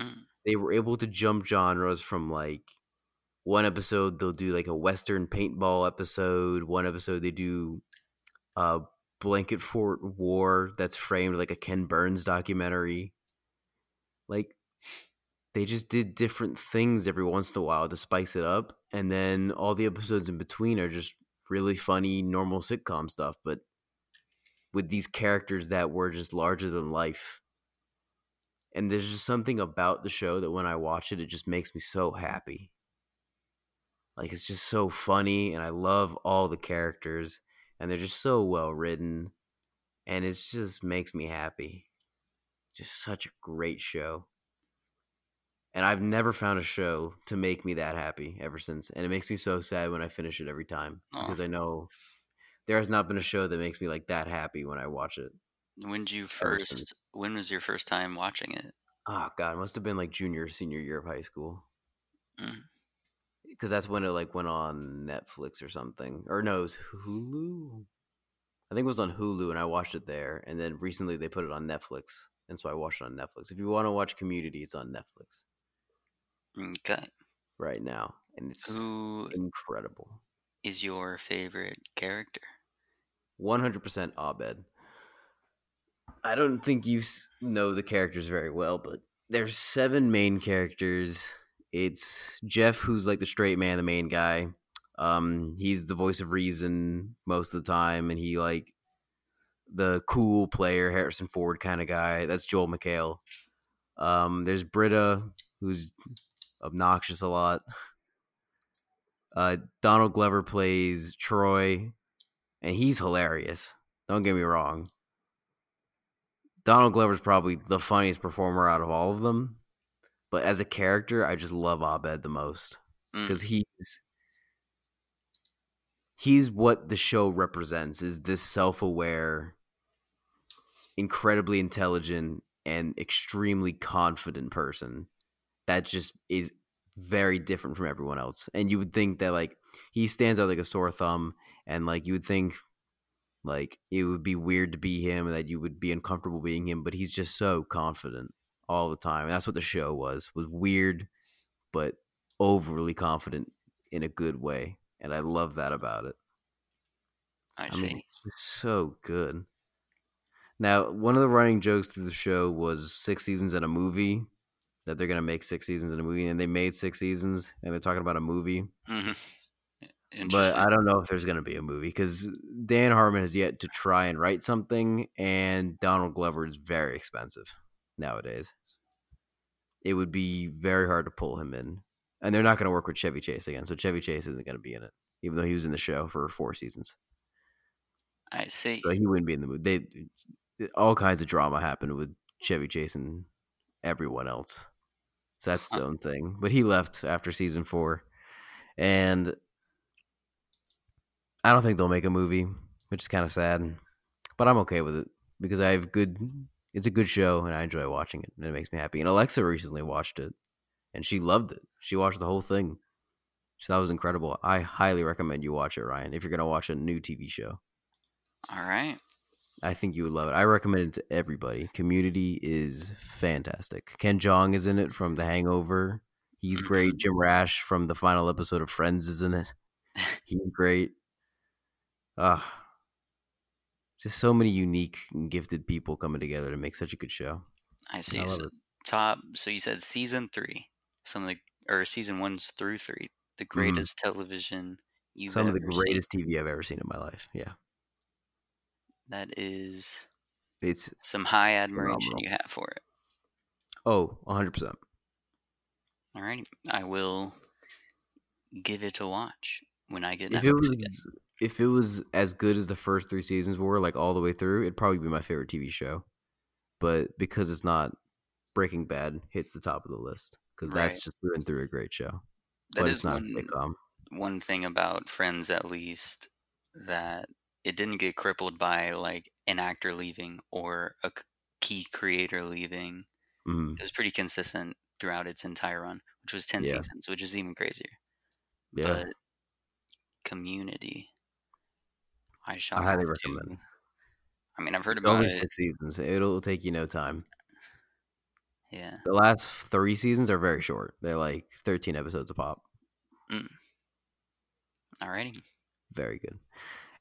Mm. They were able to jump genres from like one episode they'll do like a western paintball episode, one episode they do a blanket fort war that's framed like a Ken Burns documentary. Like they just did different things every once in a while to spice it up and then all the episodes in between are just really funny normal sitcom stuff but with these characters that were just larger than life. And there's just something about the show that when i watch it it just makes me so happy. Like it's just so funny and i love all the characters and they're just so well written and it just makes me happy. Just such a great show. And I've never found a show to make me that happy ever since. And it makes me so sad when I finish it every time because I know there has not been a show that makes me like that happy when I watch it. When did you first? When was your first time watching it? Oh god, it must have been like junior, or senior year of high school. Mm. Because that's when it like went on Netflix or something, or no, it was Hulu. I think it was on Hulu, and I watched it there. And then recently they put it on Netflix, and so I watched it on Netflix. If you want to watch Community, it's on Netflix Okay. right now, and it's Who incredible. is your favorite character? 100% Abed. I don't think you know the characters very well, but there's seven main characters. It's Jeff, who's like the straight man, the main guy. Um, he's the voice of reason most of the time, and he like the cool player, Harrison Ford kind of guy. That's Joel McHale. Um, there's Britta, who's obnoxious a lot. Uh, Donald Glover plays Troy, and he's hilarious. Don't get me wrong. Donald Glover's probably the funniest performer out of all of them, but as a character, I just love Abed the most Mm. because he's he's what the show represents is this self-aware incredibly intelligent and extremely confident person that just is very different from everyone else and you would think that like he stands out like a sore thumb and like you would think like it would be weird to be him and that you would be uncomfortable being him but he's just so confident all the time and that's what the show was was weird but overly confident in a good way and i love that about it I I see. mean, it's so good. Now, one of the running jokes through the show was six seasons in a movie. That they're gonna make six seasons in a movie, and they made six seasons, and they're talking about a movie. hmm But I don't know if there's gonna be a movie because Dan Harmon has yet to try and write something, and Donald Glover is very expensive nowadays. It would be very hard to pull him in, and they're not gonna work with Chevy Chase again. So Chevy Chase isn't gonna be in it, even though he was in the show for four seasons. I see. So he wouldn't be in the movie. They all kinds of drama happened with Chevy Chase and everyone else. So that's his own thing. But he left after season four, and I don't think they'll make a movie, which is kind of sad. But I'm okay with it because I have good. It's a good show, and I enjoy watching it, and it makes me happy. And Alexa recently watched it, and she loved it. She watched the whole thing. So that was incredible. I highly recommend you watch it, Ryan, if you're gonna watch a new TV show. All right. I think you would love it. I recommend it to everybody. Community is fantastic. Ken Jeong is in it from The Hangover. He's great. Jim Rash from the final episode of Friends is in it. He's great. Ah, just so many unique and gifted people coming together to make such a good show. I see. I so top. So you said season three, something like, or season one's through three, the Mm-hmm. greatest television you've Some of the ever seen. greatest TV I've ever seen in my life. Yeah, That is it's some high admiration Phenomenal. you have for it. oh, 100 percent. All right, I will give it a watch when I get Netflix again. If it was as good as the first three seasons were, like all the way through, it'd probably be my favorite TV show. But because it's not, Breaking Bad hits the top of the list because that's just through and through a great show. That but is it's not a one sitcom. one thing about Friends, at least, that it didn't get crippled by like an actor leaving or a key creator leaving. Mhm. It was pretty consistent throughout its entire run, which was ten Yeah. seasons, which is even crazier. Yeah, But Community, I shall I highly to- recommend. I mean, I've heard about only it. six seasons. It'll take you no time. Yeah, The last three seasons are very short. They're like 13 episodes a pop. Mm. alrighty. Very good.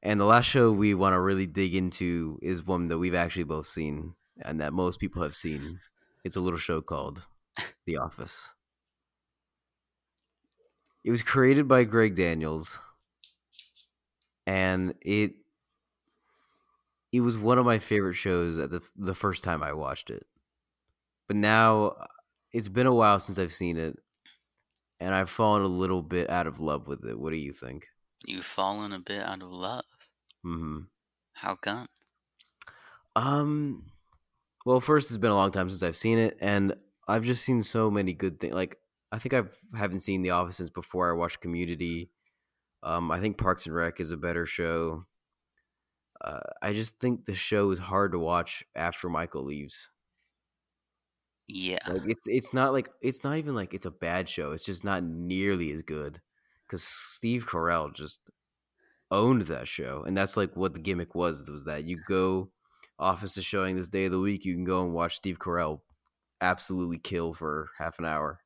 And the last show we want to really dig into is one that we've actually both seen and that most people have seen. It's a little show called The Office. It was created by Greg Daniels and it it was one of my favorite shows at the the first time I watched it. But now it's been a while since I've seen it and I've fallen a little bit out of love with it. What do you think? You've fallen a bit out of love. Mm-hmm. How come? Um, well, first, it's been a long time since I've seen it, and I've just seen so many good things. Like, I think I've haven't seen The Office since before I watched Community. Um, I think Parks and Rec is a better show. Uh, I just think the show is hard to watch after Michael leaves. Yeah, Like, it's it's not like it's not even like it's a bad show. It's just not nearly as good because Steve Carell just owned that show, and that's like what the gimmick was. Was that you go Office is showing this day of the week, you can go and watch Steve Carell absolutely kill for half an hour,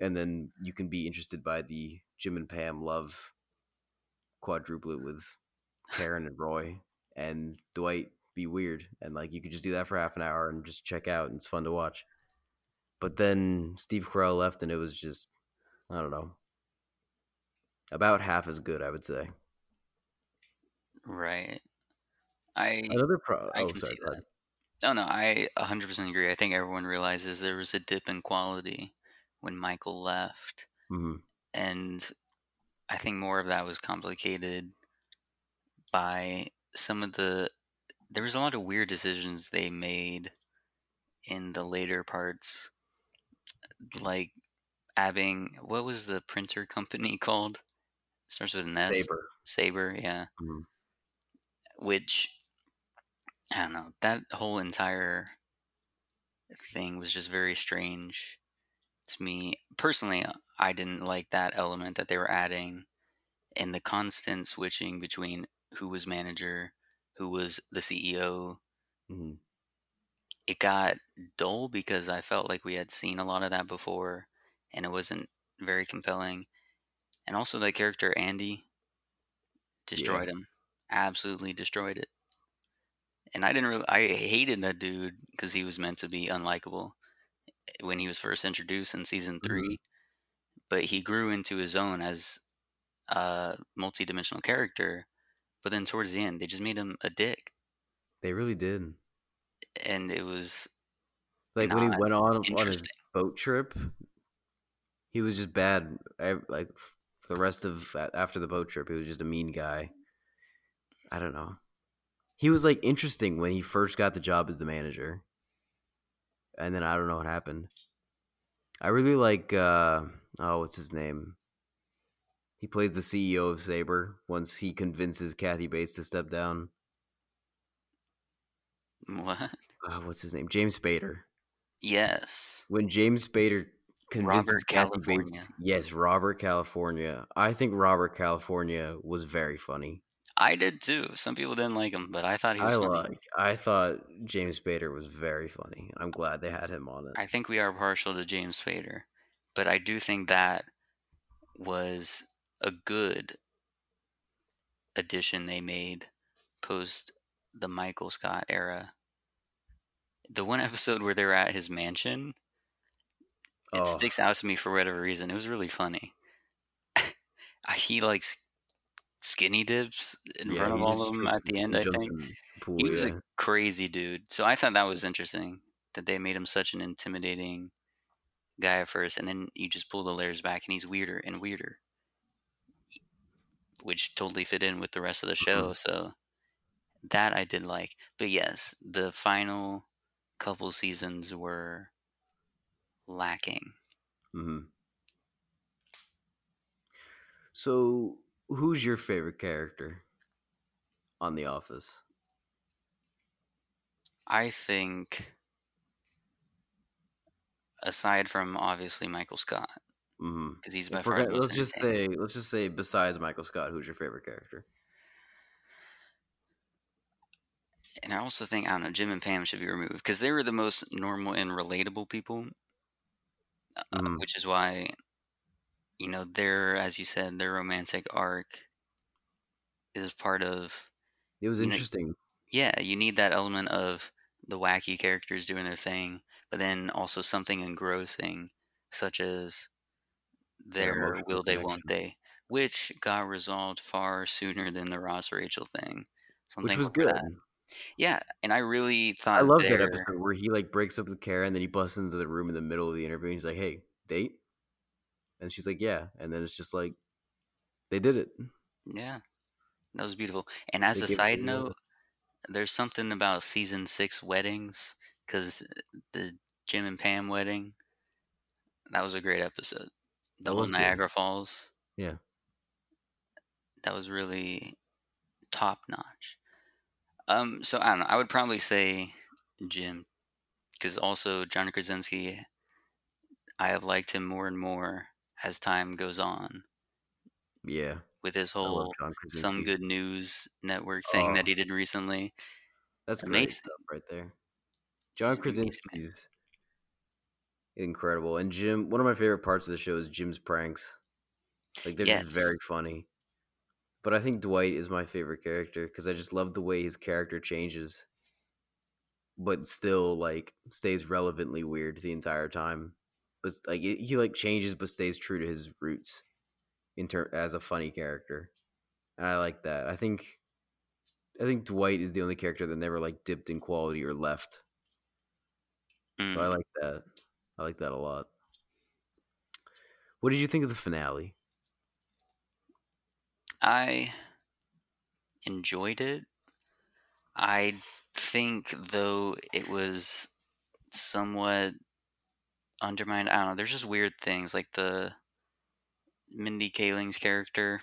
and then you can be interested by the Jim and Pam love quadruplet with Karen and Roy and Dwight be weird and like you could just do that for half an hour and just check out and it's fun to watch. But then Steve Carell left and it was just I don't know. About half as good, I would say. right. I Another pro I oh can sorry. see that. Oh no, I 100% agree. I think everyone realizes there was a dip in quality when Michael left, Mhm. and I think more of that was complicated by some of the. There was a lot of weird decisions they made in the later parts, like having what was the printer company called? Starts with an S. Saber. Saber, yeah. Mhm. Which I don't know. That whole entire thing was just very strange to me. Personally, I didn't like that element that they were adding and the constant switching between who was manager, who was the CEO. Mhm. It got dull because I felt like we had seen a lot of that before and it wasn't very compelling. And also the character Andy destroyed him. Absolutely destroyed it. And I didn't really I hated that dude because he was meant to be unlikable when he was first introduced in season mm-hmm. 3. But he grew into his own as a multi-dimensional character. But then towards the end, they just made him a dick, They really did. and it was Like when he went on on his boat trip, he was just bad. Like for the rest of after the boat trip, he was just a mean guy. I don't know. He was like interesting when he first got the job as the manager, and then I don't know what happened. I really like. uh Oh, what's his name? He plays the CEO of Saber once he convinces Kathy Bates to step down. what? Uh, what's his name? James Spader. Yes. when James Spader convinces Robert Kathy California. Bates, yes, Robert California. I think Robert California was very funny. I did too. Some people didn't like him, but I thought he was I funny. like. I thought James Spader was very funny. I'm glad they had him on it. I think we are partial to James Spader, but I do think that was a good addition they made post the Michael Scott era. The one episode where they were at his mansion, it Oh, sticks out to me for whatever reason. It was really funny. he like s- skinny dips in Yeah, front of all of them at the end. I think pool. he was yeah. a crazy dude. So I thought that was interesting that they made him such an intimidating guy at first, and then you just pull the layers back, and he's weirder and weirder, which totally fit in with the rest of the show. Mhm. So that I did like. But yes, the final couple seasons were lacking. hmm So, who's your favorite character on The Office? I think, aside from obviously Michael Scott, because he's by If far we're the gonna, most let's just say, let's just say, besides Michael Scott, who's your favorite character? And I also think I don't know Jim and Pam should be removed because they were the most normal and relatable people, uh, Mhm. which is why, you know, their as you said, their romantic arc is part of It was you know, interesting. yeah, you need that element of the wacky characters doing their thing, but then also something engrossing, such as Their will they, won't they, which got resolved far sooner than the Ross Rachel thing. So I'm which was good. that. Yeah, and I really thought I love that episode where he like breaks up with Kara and then he busts into the room in the middle of the interview and he's like, "Hey, date," and she's like, "Yeah," and then it's just like they did it. yeah, that was beautiful. And as They a side note, there's something about season six weddings because the Jim and Pam wedding that was a great episode. The That whole was good. Niagara Falls Yeah. that was really top notch. Um, so I don't know. I would probably say Jim because also John Krasinski. I have liked him more and more as time goes on Yeah. with his whole Some Good News Network thing that Oh, he did recently. that's great stuff right there. John He's an amazing man. Krasinski's incredible, and Jim. One of my favorite parts of the show is Jim's pranks. Like they're just very funny. But I think Dwight is my favorite character because I just love the way his character changes, but still like stays relevantly weird the entire time. But like he like changes but stays true to his roots in ter- as a funny character, and I like that. I think I think Dwight is the only character that never like dipped in quality or left. So I Mm. like that. I like that a lot. What did you think of the finale? I enjoyed it. I think though it was somewhat undermined. I don't know. There's just weird things like the Mindy Kaling's character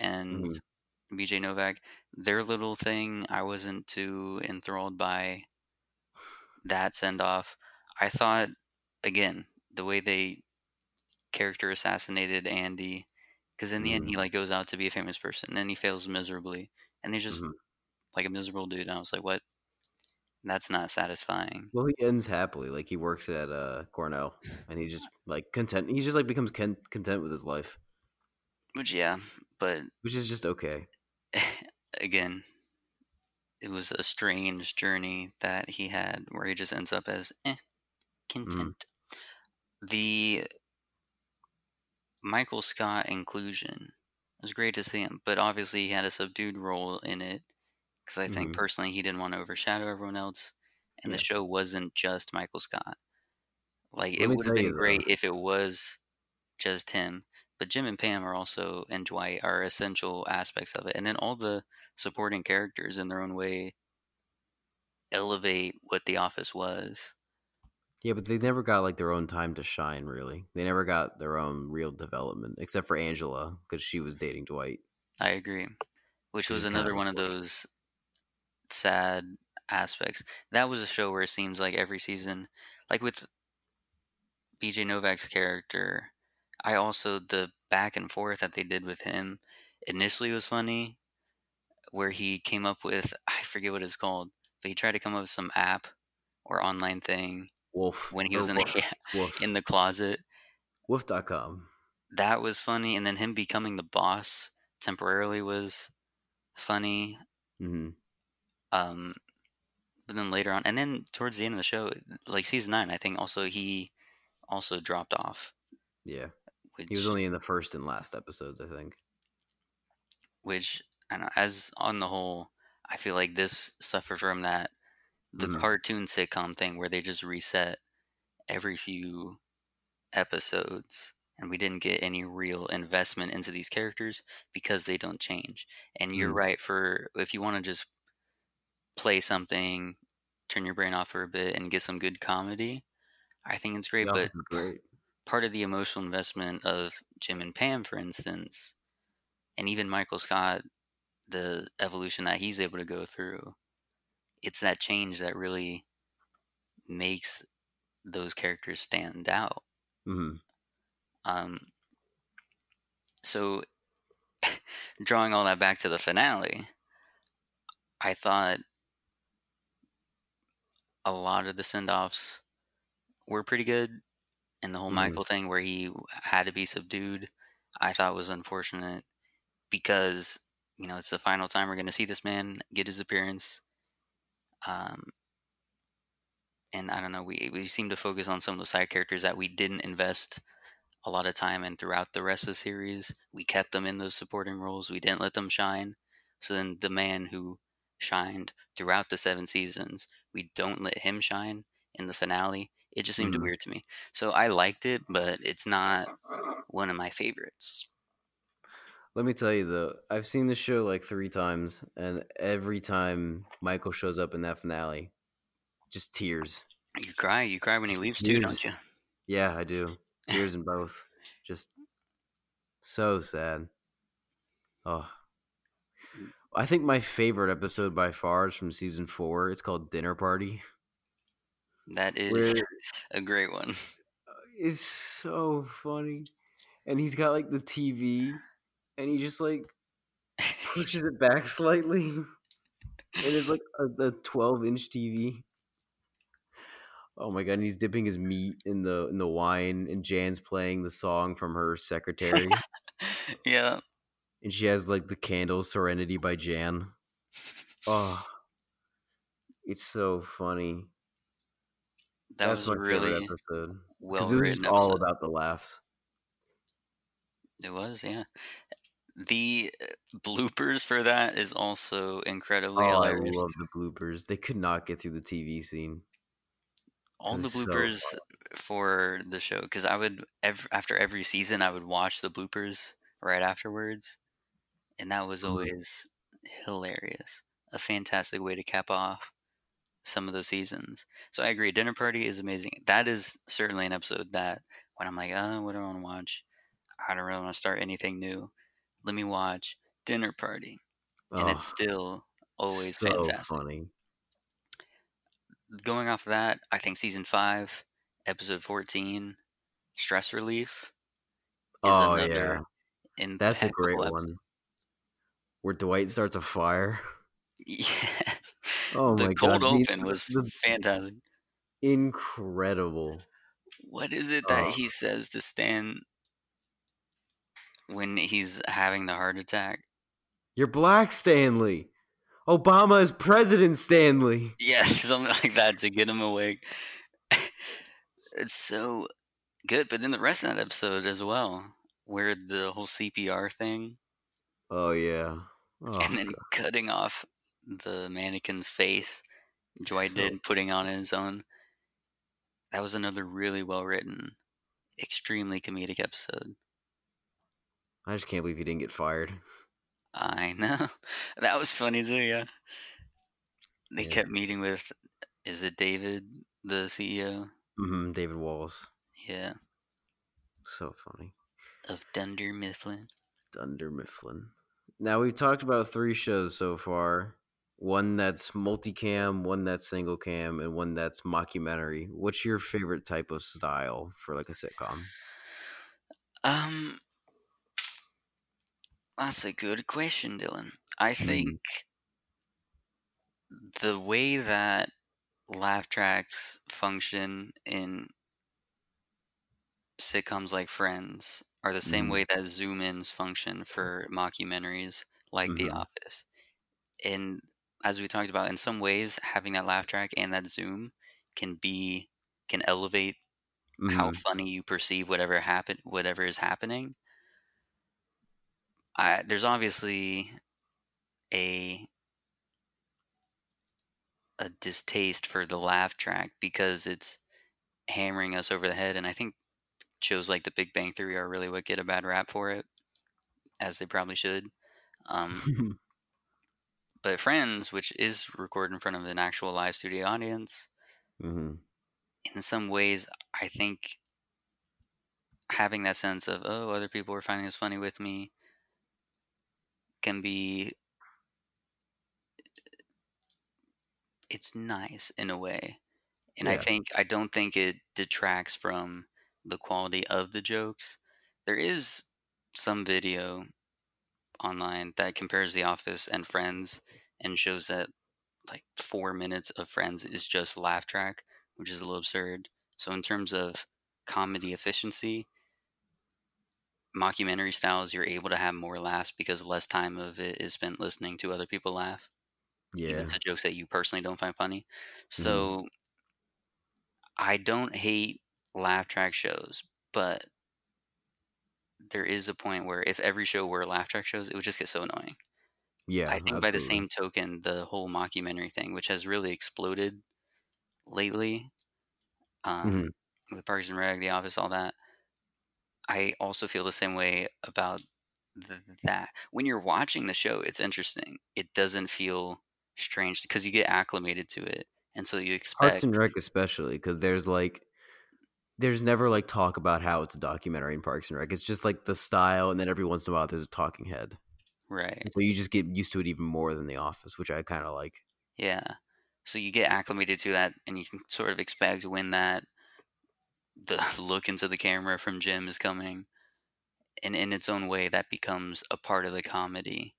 and Mhm. BJ Novak. Their little thing, I wasn't too enthralled by that send off. I thought, again, the way they character assassinated Andy, because in the end Mhm. he like goes out to be a famous person, and then he fails miserably, and he's just Mhm. like a miserable dude. And I was like, what? That's not satisfying. Well, he ends happily. Like he works at uh, Cornell, and he's just like content. He just like becomes con- content with his life, Which yeah, but which is just okay. again, it was a strange journey that he had where he just ends up as eh, content. The Michael Scott inclusion was great to see him, but obviously he had a subdued role in it because I think Mhm. personally he didn't want to overshadow everyone else, and the show wasn't just Michael Scott. Like Let it would have been great if it was just him, but Jim and Pam are also and Dwight are essential aspects of it, and then all the supporting characters in their own way elevate what The Office was. Yeah, but they never got like their own time to shine. Really, they never got their own real development, except for Angela because she was dating Dwight. I agree, Which was another one of those sad aspects. That was a show where it seems like every season, like with BJ Novak's character, I also the back and forth that they did with him initially was funny, where he came up with I forget what it's called, but he tried to come up with some app or online thing Wolf when he was in the. WUPHF. in the closet. WUPHF.com. That was funny, and then him becoming the boss temporarily was funny. hmm Um, but then later on, and then towards the end of the show, like season nine, I think also he also dropped off. Yeah, Which he was only in the first and last episodes, I think. which I know, as on the whole, I feel like this suffered from that the Mhm. cartoon sitcom thing where they just reset every few episodes and we didn't get any real investment into these characters because they don't change. And you're Mhm. right for if you want to just play something, turn your brain off for a bit and get some good comedy, I think it's great, but great. part of the emotional investment of Jim and Pam for instance, and even Michael Scott, the evolution that he's able to go through, it's that change that really makes those characters stand out. Mhm. Um, so, drawing all that back to the finale, I thought a lot of the send offs were pretty good. And the whole Mhm. Michael thing where he had to be subdued, I thought was unfortunate because, you know, it's the final time we're going to see this man get his appearance. Um, and I don't know, we, we seem to focus on some of the side characters that we didn't invest a lot of time in throughout the rest of the series. We kept them in those supporting roles. We didn't let them shine. So then the man who shined throughout the seven seasons, we don't let him shine in the finale. It just seemed Mhm. weird to me. So I liked it, but it's not one of my favorites. Let me tell you though, I've seen the show like three times, and every time Michael shows up in that finale, just tears. You cry, you cry when he leaves too, don't you? Yeah, I do. Tears in both. Just so sad. Oh. I think my favorite episode by far is from season four. It's called Dinner Party. That is Where a great one. it's so funny. And he's got like the TV and he just like pushes it back slightly. And it's like a, a 12 inch TV. Oh my god, and he's dipping his meat in the in the wine and Jan's playing the song from her secretary. yeah. And she has like the candle Serenity by Jan. Oh. It's so funny. That That's was a my favorite really episode. well it was just all episode. about the laughs. It was, yeah. The uh, bloopers for that is also incredibly Oh, I love the bloopers. They could not get through the TV scene. All the is so bloopers for the show, because I would ev- after every season I would watch the bloopers right afterwards, and that was Mhm. always hilarious. A fantastic way to cap off some of the seasons. So I agree. Dinner Party is amazing. That is certainly an episode that when I'm like, oh, what do I want to watch? I don't really want to start anything new. Let me watch Dinner Party, and it's Oh, still always so fantastic. funny. Going off of that, I think season five, episode fourteen, Stress Relief, is Oh another yeah, that's a great episode. one. Where Dwight starts a fire. Yes, Oh the my god, the, cold open was fantastic. incredible. What is it that Oh, he says to Stan when he's having the heart attack? you're black, Stanley. Obama is president, Stanley. Yeah, something like that to get him awake. it's so good, but then the rest of that episode as well, where the whole CPR thing Oh yeah. Oh and then god, cutting off the mannequin's face, Dwight so did putting on his own. That was another really well written, extremely comedic episode. I just can't believe he didn't get fired. I know. That was funny too, yeah. They Yeah. kept meeting with is it David, the CEO? hmm David Wallace. Yeah. So funny. Of Dunder Mifflin. Dunder Mifflin. Now we've talked about three shows so far. One that's multicam, one that's single cam, and one that's mockumentary. What's your favorite type of style for like a sitcom? Um that's a good question, Dylan. I think the way that laugh tracks function in sitcoms like Friends are the same Mhm. way that zoom ins function for mockumentaries like The Mhm. Office. And as we talked about, in some ways, having that laugh track and that zoom can be can elevate how Mhm. funny you perceive whatever happen whatever is happening. I, there's obviously a a distaste for the laugh track because it's hammering us over the head, and I think shows like The Big Bang Theory are really what get a bad rap for it, as they probably should. Um, but Friends, which is recorded in front of an actual live studio audience, hmm in some ways, I think having that sense of oh, other people are finding this funny with me can be it's nice in a way. And I think I don't think it detracts from the quality of the jokes. There is some video online that compares The Office and Friends and shows that like four minutes of Friends is just laugh track, which is a little absurd. So in terms of comedy efficiency, mockumentary styles, you're able to have more laughs because less time of it is spent listening to other people laugh, even Yeah. to jokes that you personally don't find funny. Mhm. So I don't hate laugh track shows, but there is a point where if every show were laugh track shows, it would just get so annoying. Yeah. I think by the same token, the whole mockumentary thing, which has really exploded lately, um, Mhm. with Parks and Rec, The Office, all that, I also feel the same way about th- that. When you're watching the show, it's interesting. It doesn't feel strange because you get acclimated to it, and so you expect Parks and Rec, especially because there's like, there's never like talk about how it's a documentary in Parks and Rec. It's just like the style, and then every once in a while there's a talking head, right. and so you just get used to it even more than The Office, which I kind of like. Yeah. So you get acclimated to that, and you can sort of expect when that the look into the camera from Jim is coming, and in its own way, that becomes a part of the comedy.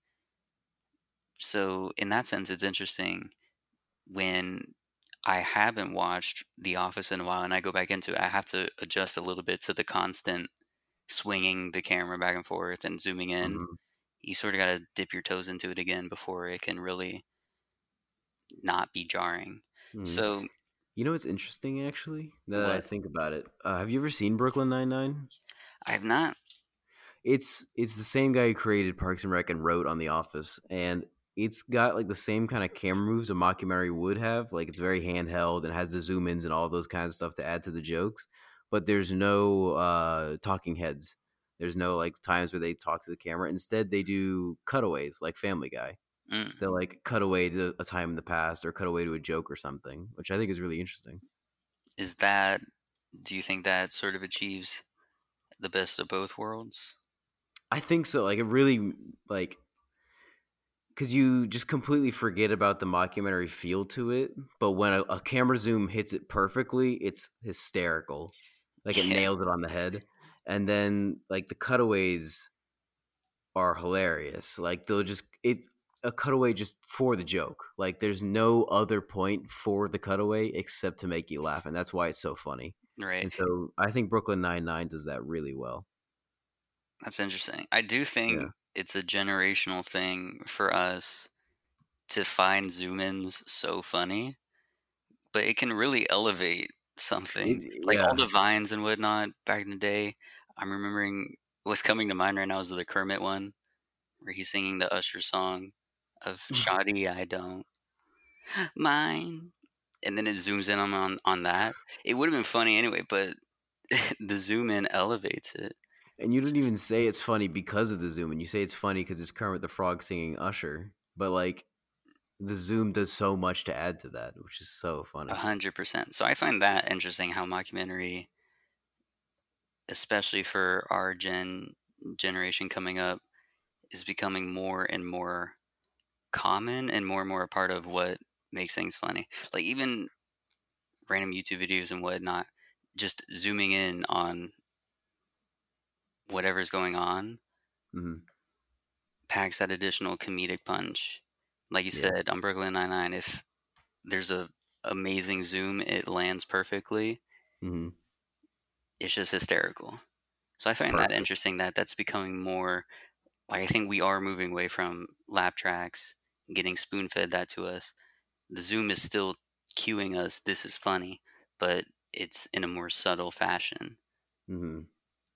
So in that sense, it's interesting when I haven't watched The Office in a while, and I go back into it. I have to adjust a little bit to the constant swinging the camera back and forth and zooming in. Mhm. You sort of got to dip your toes into it again before it can really not be jarring. Mhm. So You know what's interesting, actually? That I think about it, uh, have you ever seen Brooklyn Nine Nine? I've not. It's it's the same guy who created Parks and Rec and wrote on The Office, and it's got like the same kind of camera moves a mockumentary would have. Like it's very handheld and has the zoom ins and all those kinds of stuff to add to the jokes. But there's no uh, talking heads. There's no like times where they talk to the camera. Instead, they do cutaways like Family Guy. Mm. They'll like cut away to a time in the past or cut away to a joke or something, which I think is really interesting. Is that? Do you think that sort of achieves the best of both worlds? I think so. Like it really like because you just completely forget about the mockumentary feel to it. But when a, a camera zoom hits it perfectly, it's hysterical. Like it nails it on the head. And then like the cutaways are hilarious. Like they'll just it's a cutaway just for the joke. Like there's no other point for the cutaway except to make you laugh, and that's why it's so funny. Right. And so I think Brooklyn Nine Nine does that really well. That's interesting. I do think Yeah. It's a generational thing for us to find zoom ins so funny, but it can really elevate something. It- like all the vines and whatnot back in the day. I'm remembering what's coming to mind right now is the Kermit one, where he's singing the Usher song of mm. Shawty I Don't Mind. And then it zooms in on, on, on that. It would have been funny anyway, but the zoom in elevates it. And you didn't even say it's funny because of the zoom, and you say it's funny because it's Kermit the Frog singing Usher. But like, the zoom does so much to add to that, which is so funny. A hundred percent. So I find that interesting how mockumentary, especially for our gen generation coming up, is becoming more and more common and more and more a part of what makes things funny. Like even random YouTube videos and whatnot, just zooming in on whatever's going on hmm packs that additional comedic punch. Like you Yeah. said on Brooklyn Nine Nine, if there's a amazing zoom, it lands perfectly. hmm it's just hysterical. So I find that interesting that that's becoming more like I think we are moving away from laugh tracks getting spoon fed that to us. The Zoom is still cueing us this is funny, but it's in a more subtle fashion. hmm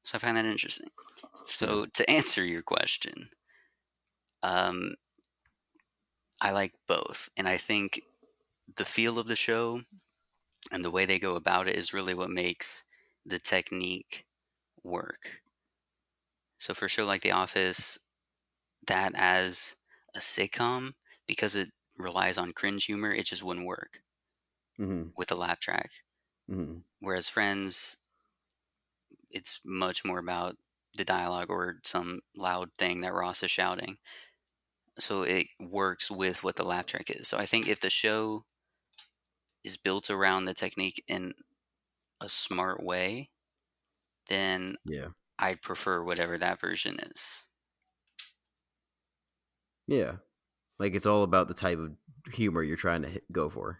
So I find that interesting. So to answer your question, Um, I like both, and I think the feel of the show and the way they go about it is really what makes the technique work. So for a show like The Office, that as a sitcom, because it relies on cringe humor, it just wouldn't work Mm-hmm. with a laugh track. Mm-hmm. Whereas Friends, it's much more about the dialogue or some loud thing that Ross is shouting. So it works with what the laugh track is. So I think if the show is built around the technique in a smart way, then Yeah. I'd prefer whatever that version is. Yeah. Like it's all about the type of humor you're trying to hit, go for.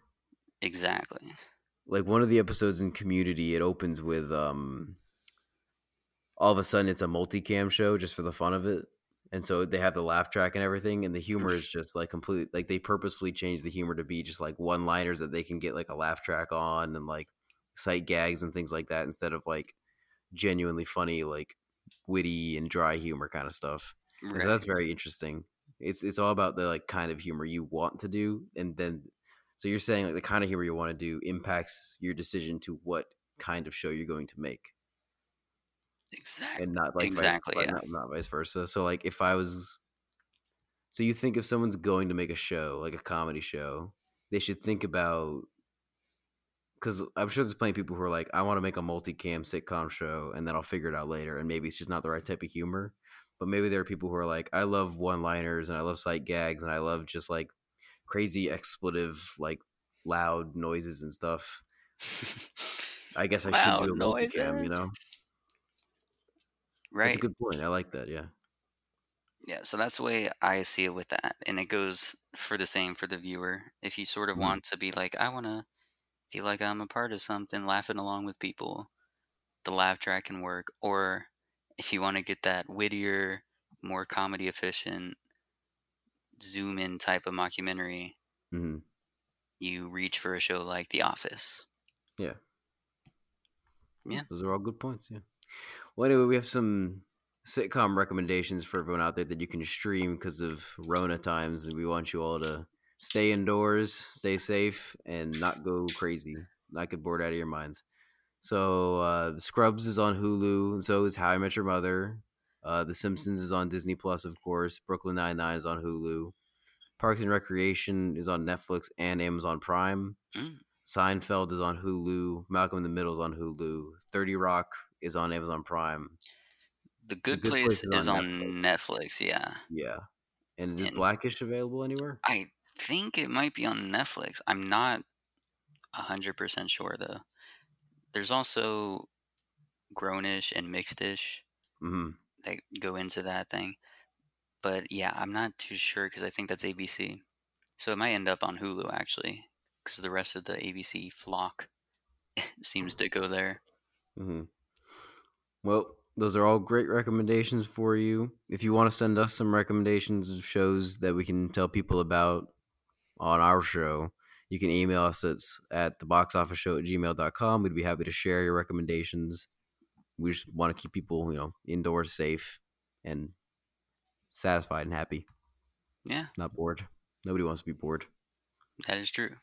Exactly. Like one of the episodes in Community, it opens with um all of a sudden it's a multicam show just for the fun of it. And so they have the laugh track and everything, and the humor is just like complete. like they purposefully change the humor to be just like one liners that they can get like a laugh track on and like sight gags and things like that instead of like genuinely funny, like witty and dry humor kind of stuff. Right. So that's very interesting. It's it's all about the like kind of humor you want to do, and then so you're saying like the kind of humor you want to do impacts your decision to what kind of show you're going to make, exactly. and not like Exactly, vice, yeah. not, not vice versa. So like if I was, so you think if someone's going to make a show like a comedy show, they should think about because I'm sure there's plenty of people who are like, I want to make a multicam sitcom show, and then I'll figure it out later, and maybe it's just not the right type of humor. But maybe there are people who are like, I love one-liners and I love sight gags and I love just like crazy expletive, like loud noises and stuff. I guess I should do a multicam, you know? Right. That's a good point. I like that. Yeah. Yeah, so that's the way I see it with that. And it goes for the same for the viewer. If you sort of Mhm. want to be like, I want to feel like I'm a part of something, laughing along with people, the laugh track can work. Or if you want to get that wittier, more comedy efficient, zoom in type of mockumentary, hmm you reach for a show like The Office. Yeah. Yeah. Those are all good points. Yeah. Well, anyway, we have some sitcom recommendations for everyone out there that you can stream because of Rona times, and we want you all to stay indoors, stay safe, and not go crazy, not get bored out of your minds. So, uh, Scrubs is on Hulu, and so is How I Met Your Mother. Uh, the Simpsons is on Disney Plus, of course. Brooklyn Nine Nine is on Hulu. Parks and Recreation is on Netflix and Amazon Prime. Mm. Seinfeld is on Hulu. Malcolm in the Middle is on Hulu. Thirty Rock is on Amazon Prime. The Good, Good Place, Place is on on Netflix. yeah. Yeah. And is And- Blackish available anywhere? I think it might be on Netflix. I'm not 100% sure though. There's also Grownish and Mixedish hmm that go into that thing. But yeah, I'm not too sure because I think that's ABC. So it might end up on Hulu actually because the rest of the ABC flock seems to go there. hmm Well, those are all great recommendations for you. If you want to send us some recommendations of shows that we can tell people about on our show, you can email us at, at the box office show at gmail.com. We'd be happy to share your recommendations. We just want to keep people, you know, indoors safe and satisfied and happy, Yeah, not bored. Nobody wants to be bored. that is true.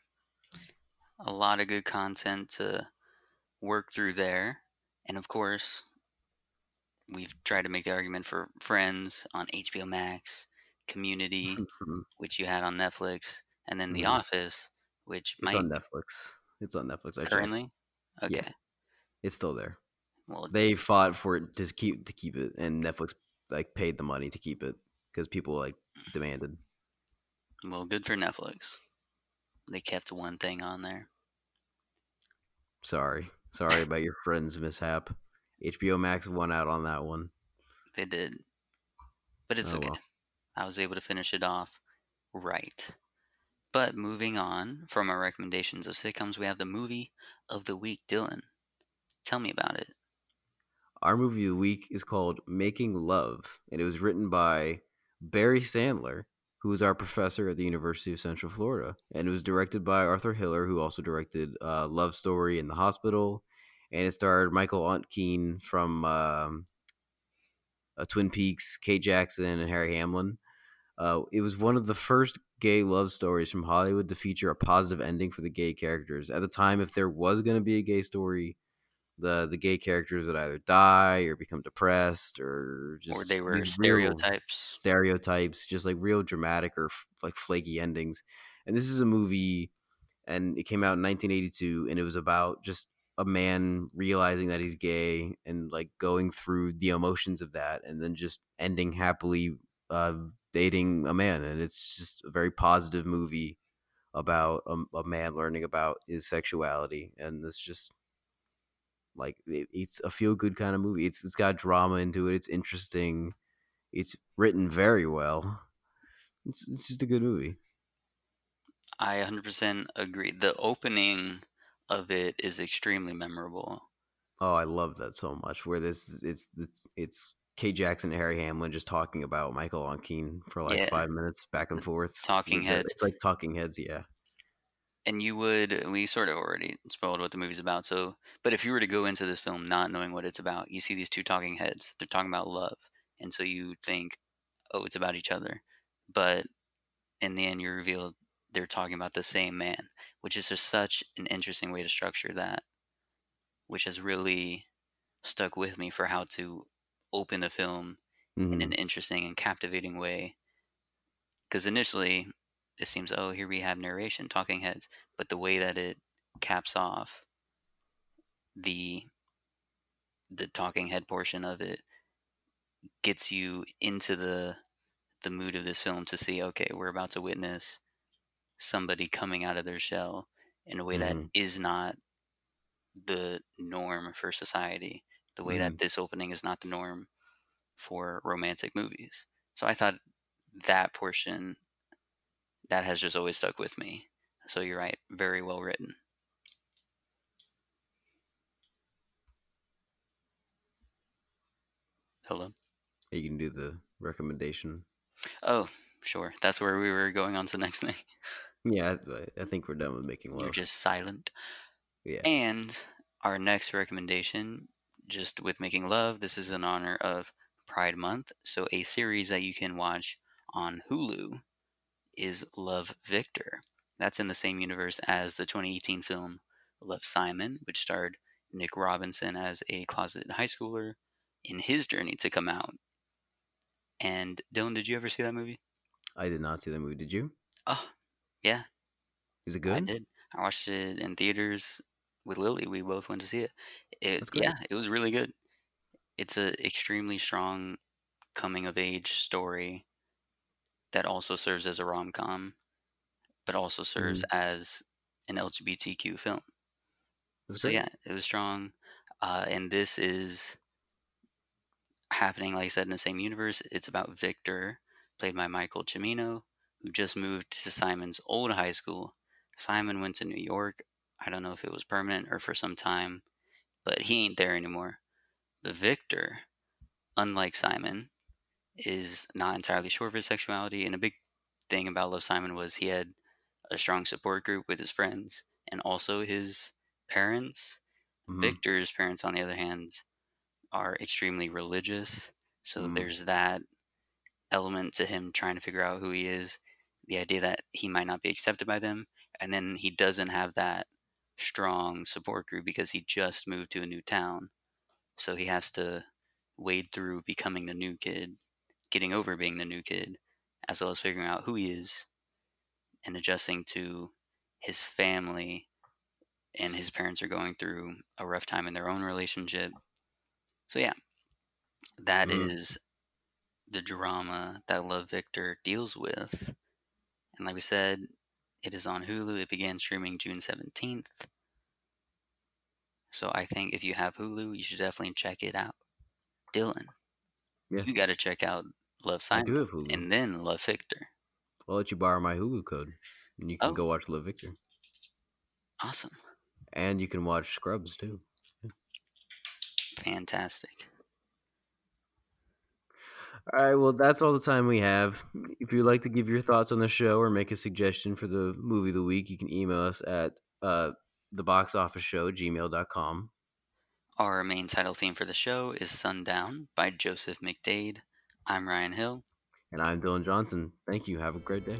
A lot of good content to work through there. And of course, we've tried to make the argument for Friends on HBO Max, Community, which you had on Netflix, and then The Mhm. Office, which It's might on Netflix. It's on Netflix. Checked. currently. Okay. It's still there. Well, They fought for it to keep to keep it, and Netflix like paid the money to keep it because people like demanded. well, good for Netflix. They kept one thing on there. Sorry, sorry about your friend's mishap. HBO Max won out on that one. They did. But it's Oh, okay. well. I was able to finish it off right. But moving on from our recommendations of sitcoms, we have the movie of the week. Dylan, tell me about it. Our movie of the week is called Making Love, and it was written by Barry Sandler, who is our professor at the University of Central Florida, and it was directed by Arthur Hiller, who also directed uh, Love Story in the Hospital, and it starred Michael Ontkean from um, uh, Twin Peaks, Kate Jackson, and Harry Hamlin. Uh, it was one of the first gay love stories from Hollywood to feature a positive ending for the gay characters. At the time, if there was going to be a gay story, the the gay characters would either die or become depressed or just or they were stereotypes. stereotypes, just like real dramatic or f- like flaky endings. And this is a movie, and it came out in 1982, and it was about just a man realizing that he's gay and like going through the emotions of that, and then just ending happily uh, dating a man. And it's just a very positive movie about a, a man learning about his sexuality, and it's just like it, it's a feel good kind of movie. It's it's got drama into it. It's interesting. It's written very well. It's it's just a good movie. I 100% agree. The opening of it is extremely memorable. Oh, I love that so much. Where this it's it's it's Kate Jackson and Harry Hamlin just talking about Michael Ontkean for like Yeah. five minutes back and forth. Talking the- Heads. It's like talking heads, yeah. And you would, we sort of already spoiled what the movie's about. So, but if you were to go into this film not knowing what it's about, you see these two talking heads. They're talking about love. And so you think, oh, it's about each other. But in the end, you reveal they're talking about the same man, which is just such an interesting way to structure that, which has really stuck with me for how to open a film in Mhm. an interesting and captivating way. Because initially, it seems, oh, here we have narration, talking heads, but the way that it caps off the the talking head portion of it gets you into the the mood of this film to see, okay, we're about to witness somebody coming out of their shell in a way that Mhm. is not the norm for society. The way Mhm. that this opening is not the norm for romantic movies. So I thought that portion that has just always stuck with me. So you're right, very well written. Hello. You can do the recommendation. Oh, sure. That's where we were going on to the next thing. Yeah, I, I think we're done with making love. You're just silent. yeah. And our next recommendation, just with making love, this is in honor of Pride Month. So a series that you can watch on Hulu is Love Victor. That's in the same universe as the 2018 film Love Simon, which starred Nick Robinson as a closeted high schooler in his journey to come out. And Dylan, did you ever see that movie? I did not see that movie. Did you? Oh, yeah, Is it good? I did. I watched it in theaters with Lily. We both went to see it. It yeah, it was really good. It's an extremely strong coming of age story that also serves as a rom com, but also serves Mm-hmm. as an LGBTQ film. That's So great. yeah, it was strong. Uh, and this is happening, like I said, in the same universe. It's about Victor, played by Michael Cimino, who just moved to Simon's old high school. Simon went to New York. I don't know if it was permanent or for some time, but he ain't there anymore. But Victor, unlike Simon, is not entirely sure of his sexuality. And a big thing about Love Simon was he had a strong support group with his friends and also his parents. Mhm. Victor's parents, on the other hand, are extremely religious. So Mm. there's that element to him trying to figure out who he is, the idea that he might not be accepted by them. And then he doesn't have that strong support group because he just moved to a new town. So he has to wade through becoming the new kid, getting over being the new kid, as well as figuring out who he is and adjusting to his family and his parents are going through a rough time in their own relationship. So yeah, that is Mm. the drama that Love Victor deals with. And like we said, it is on Hulu. It began streaming June 17th. So I think if you have Hulu, you should definitely check it out. Dylan, Yeah. you got to check out Love I Simon do have Hulu. and then Love Victor. I'll let you borrow my Hulu code, and you can Oh. go watch Love Victor, Awesome. and you can watch Scrubs too. Fantastic. All right, well, that's all the time we have. If you'd like to give your thoughts on the show or make a suggestion for the movie of the week, you can email us at uh, the box office show gmail.com. Our main title theme for the show is Sundown by Joseph McDade. I'm Ryan Hill. And I'm Dylan Johnson. Thank you. Have a great day.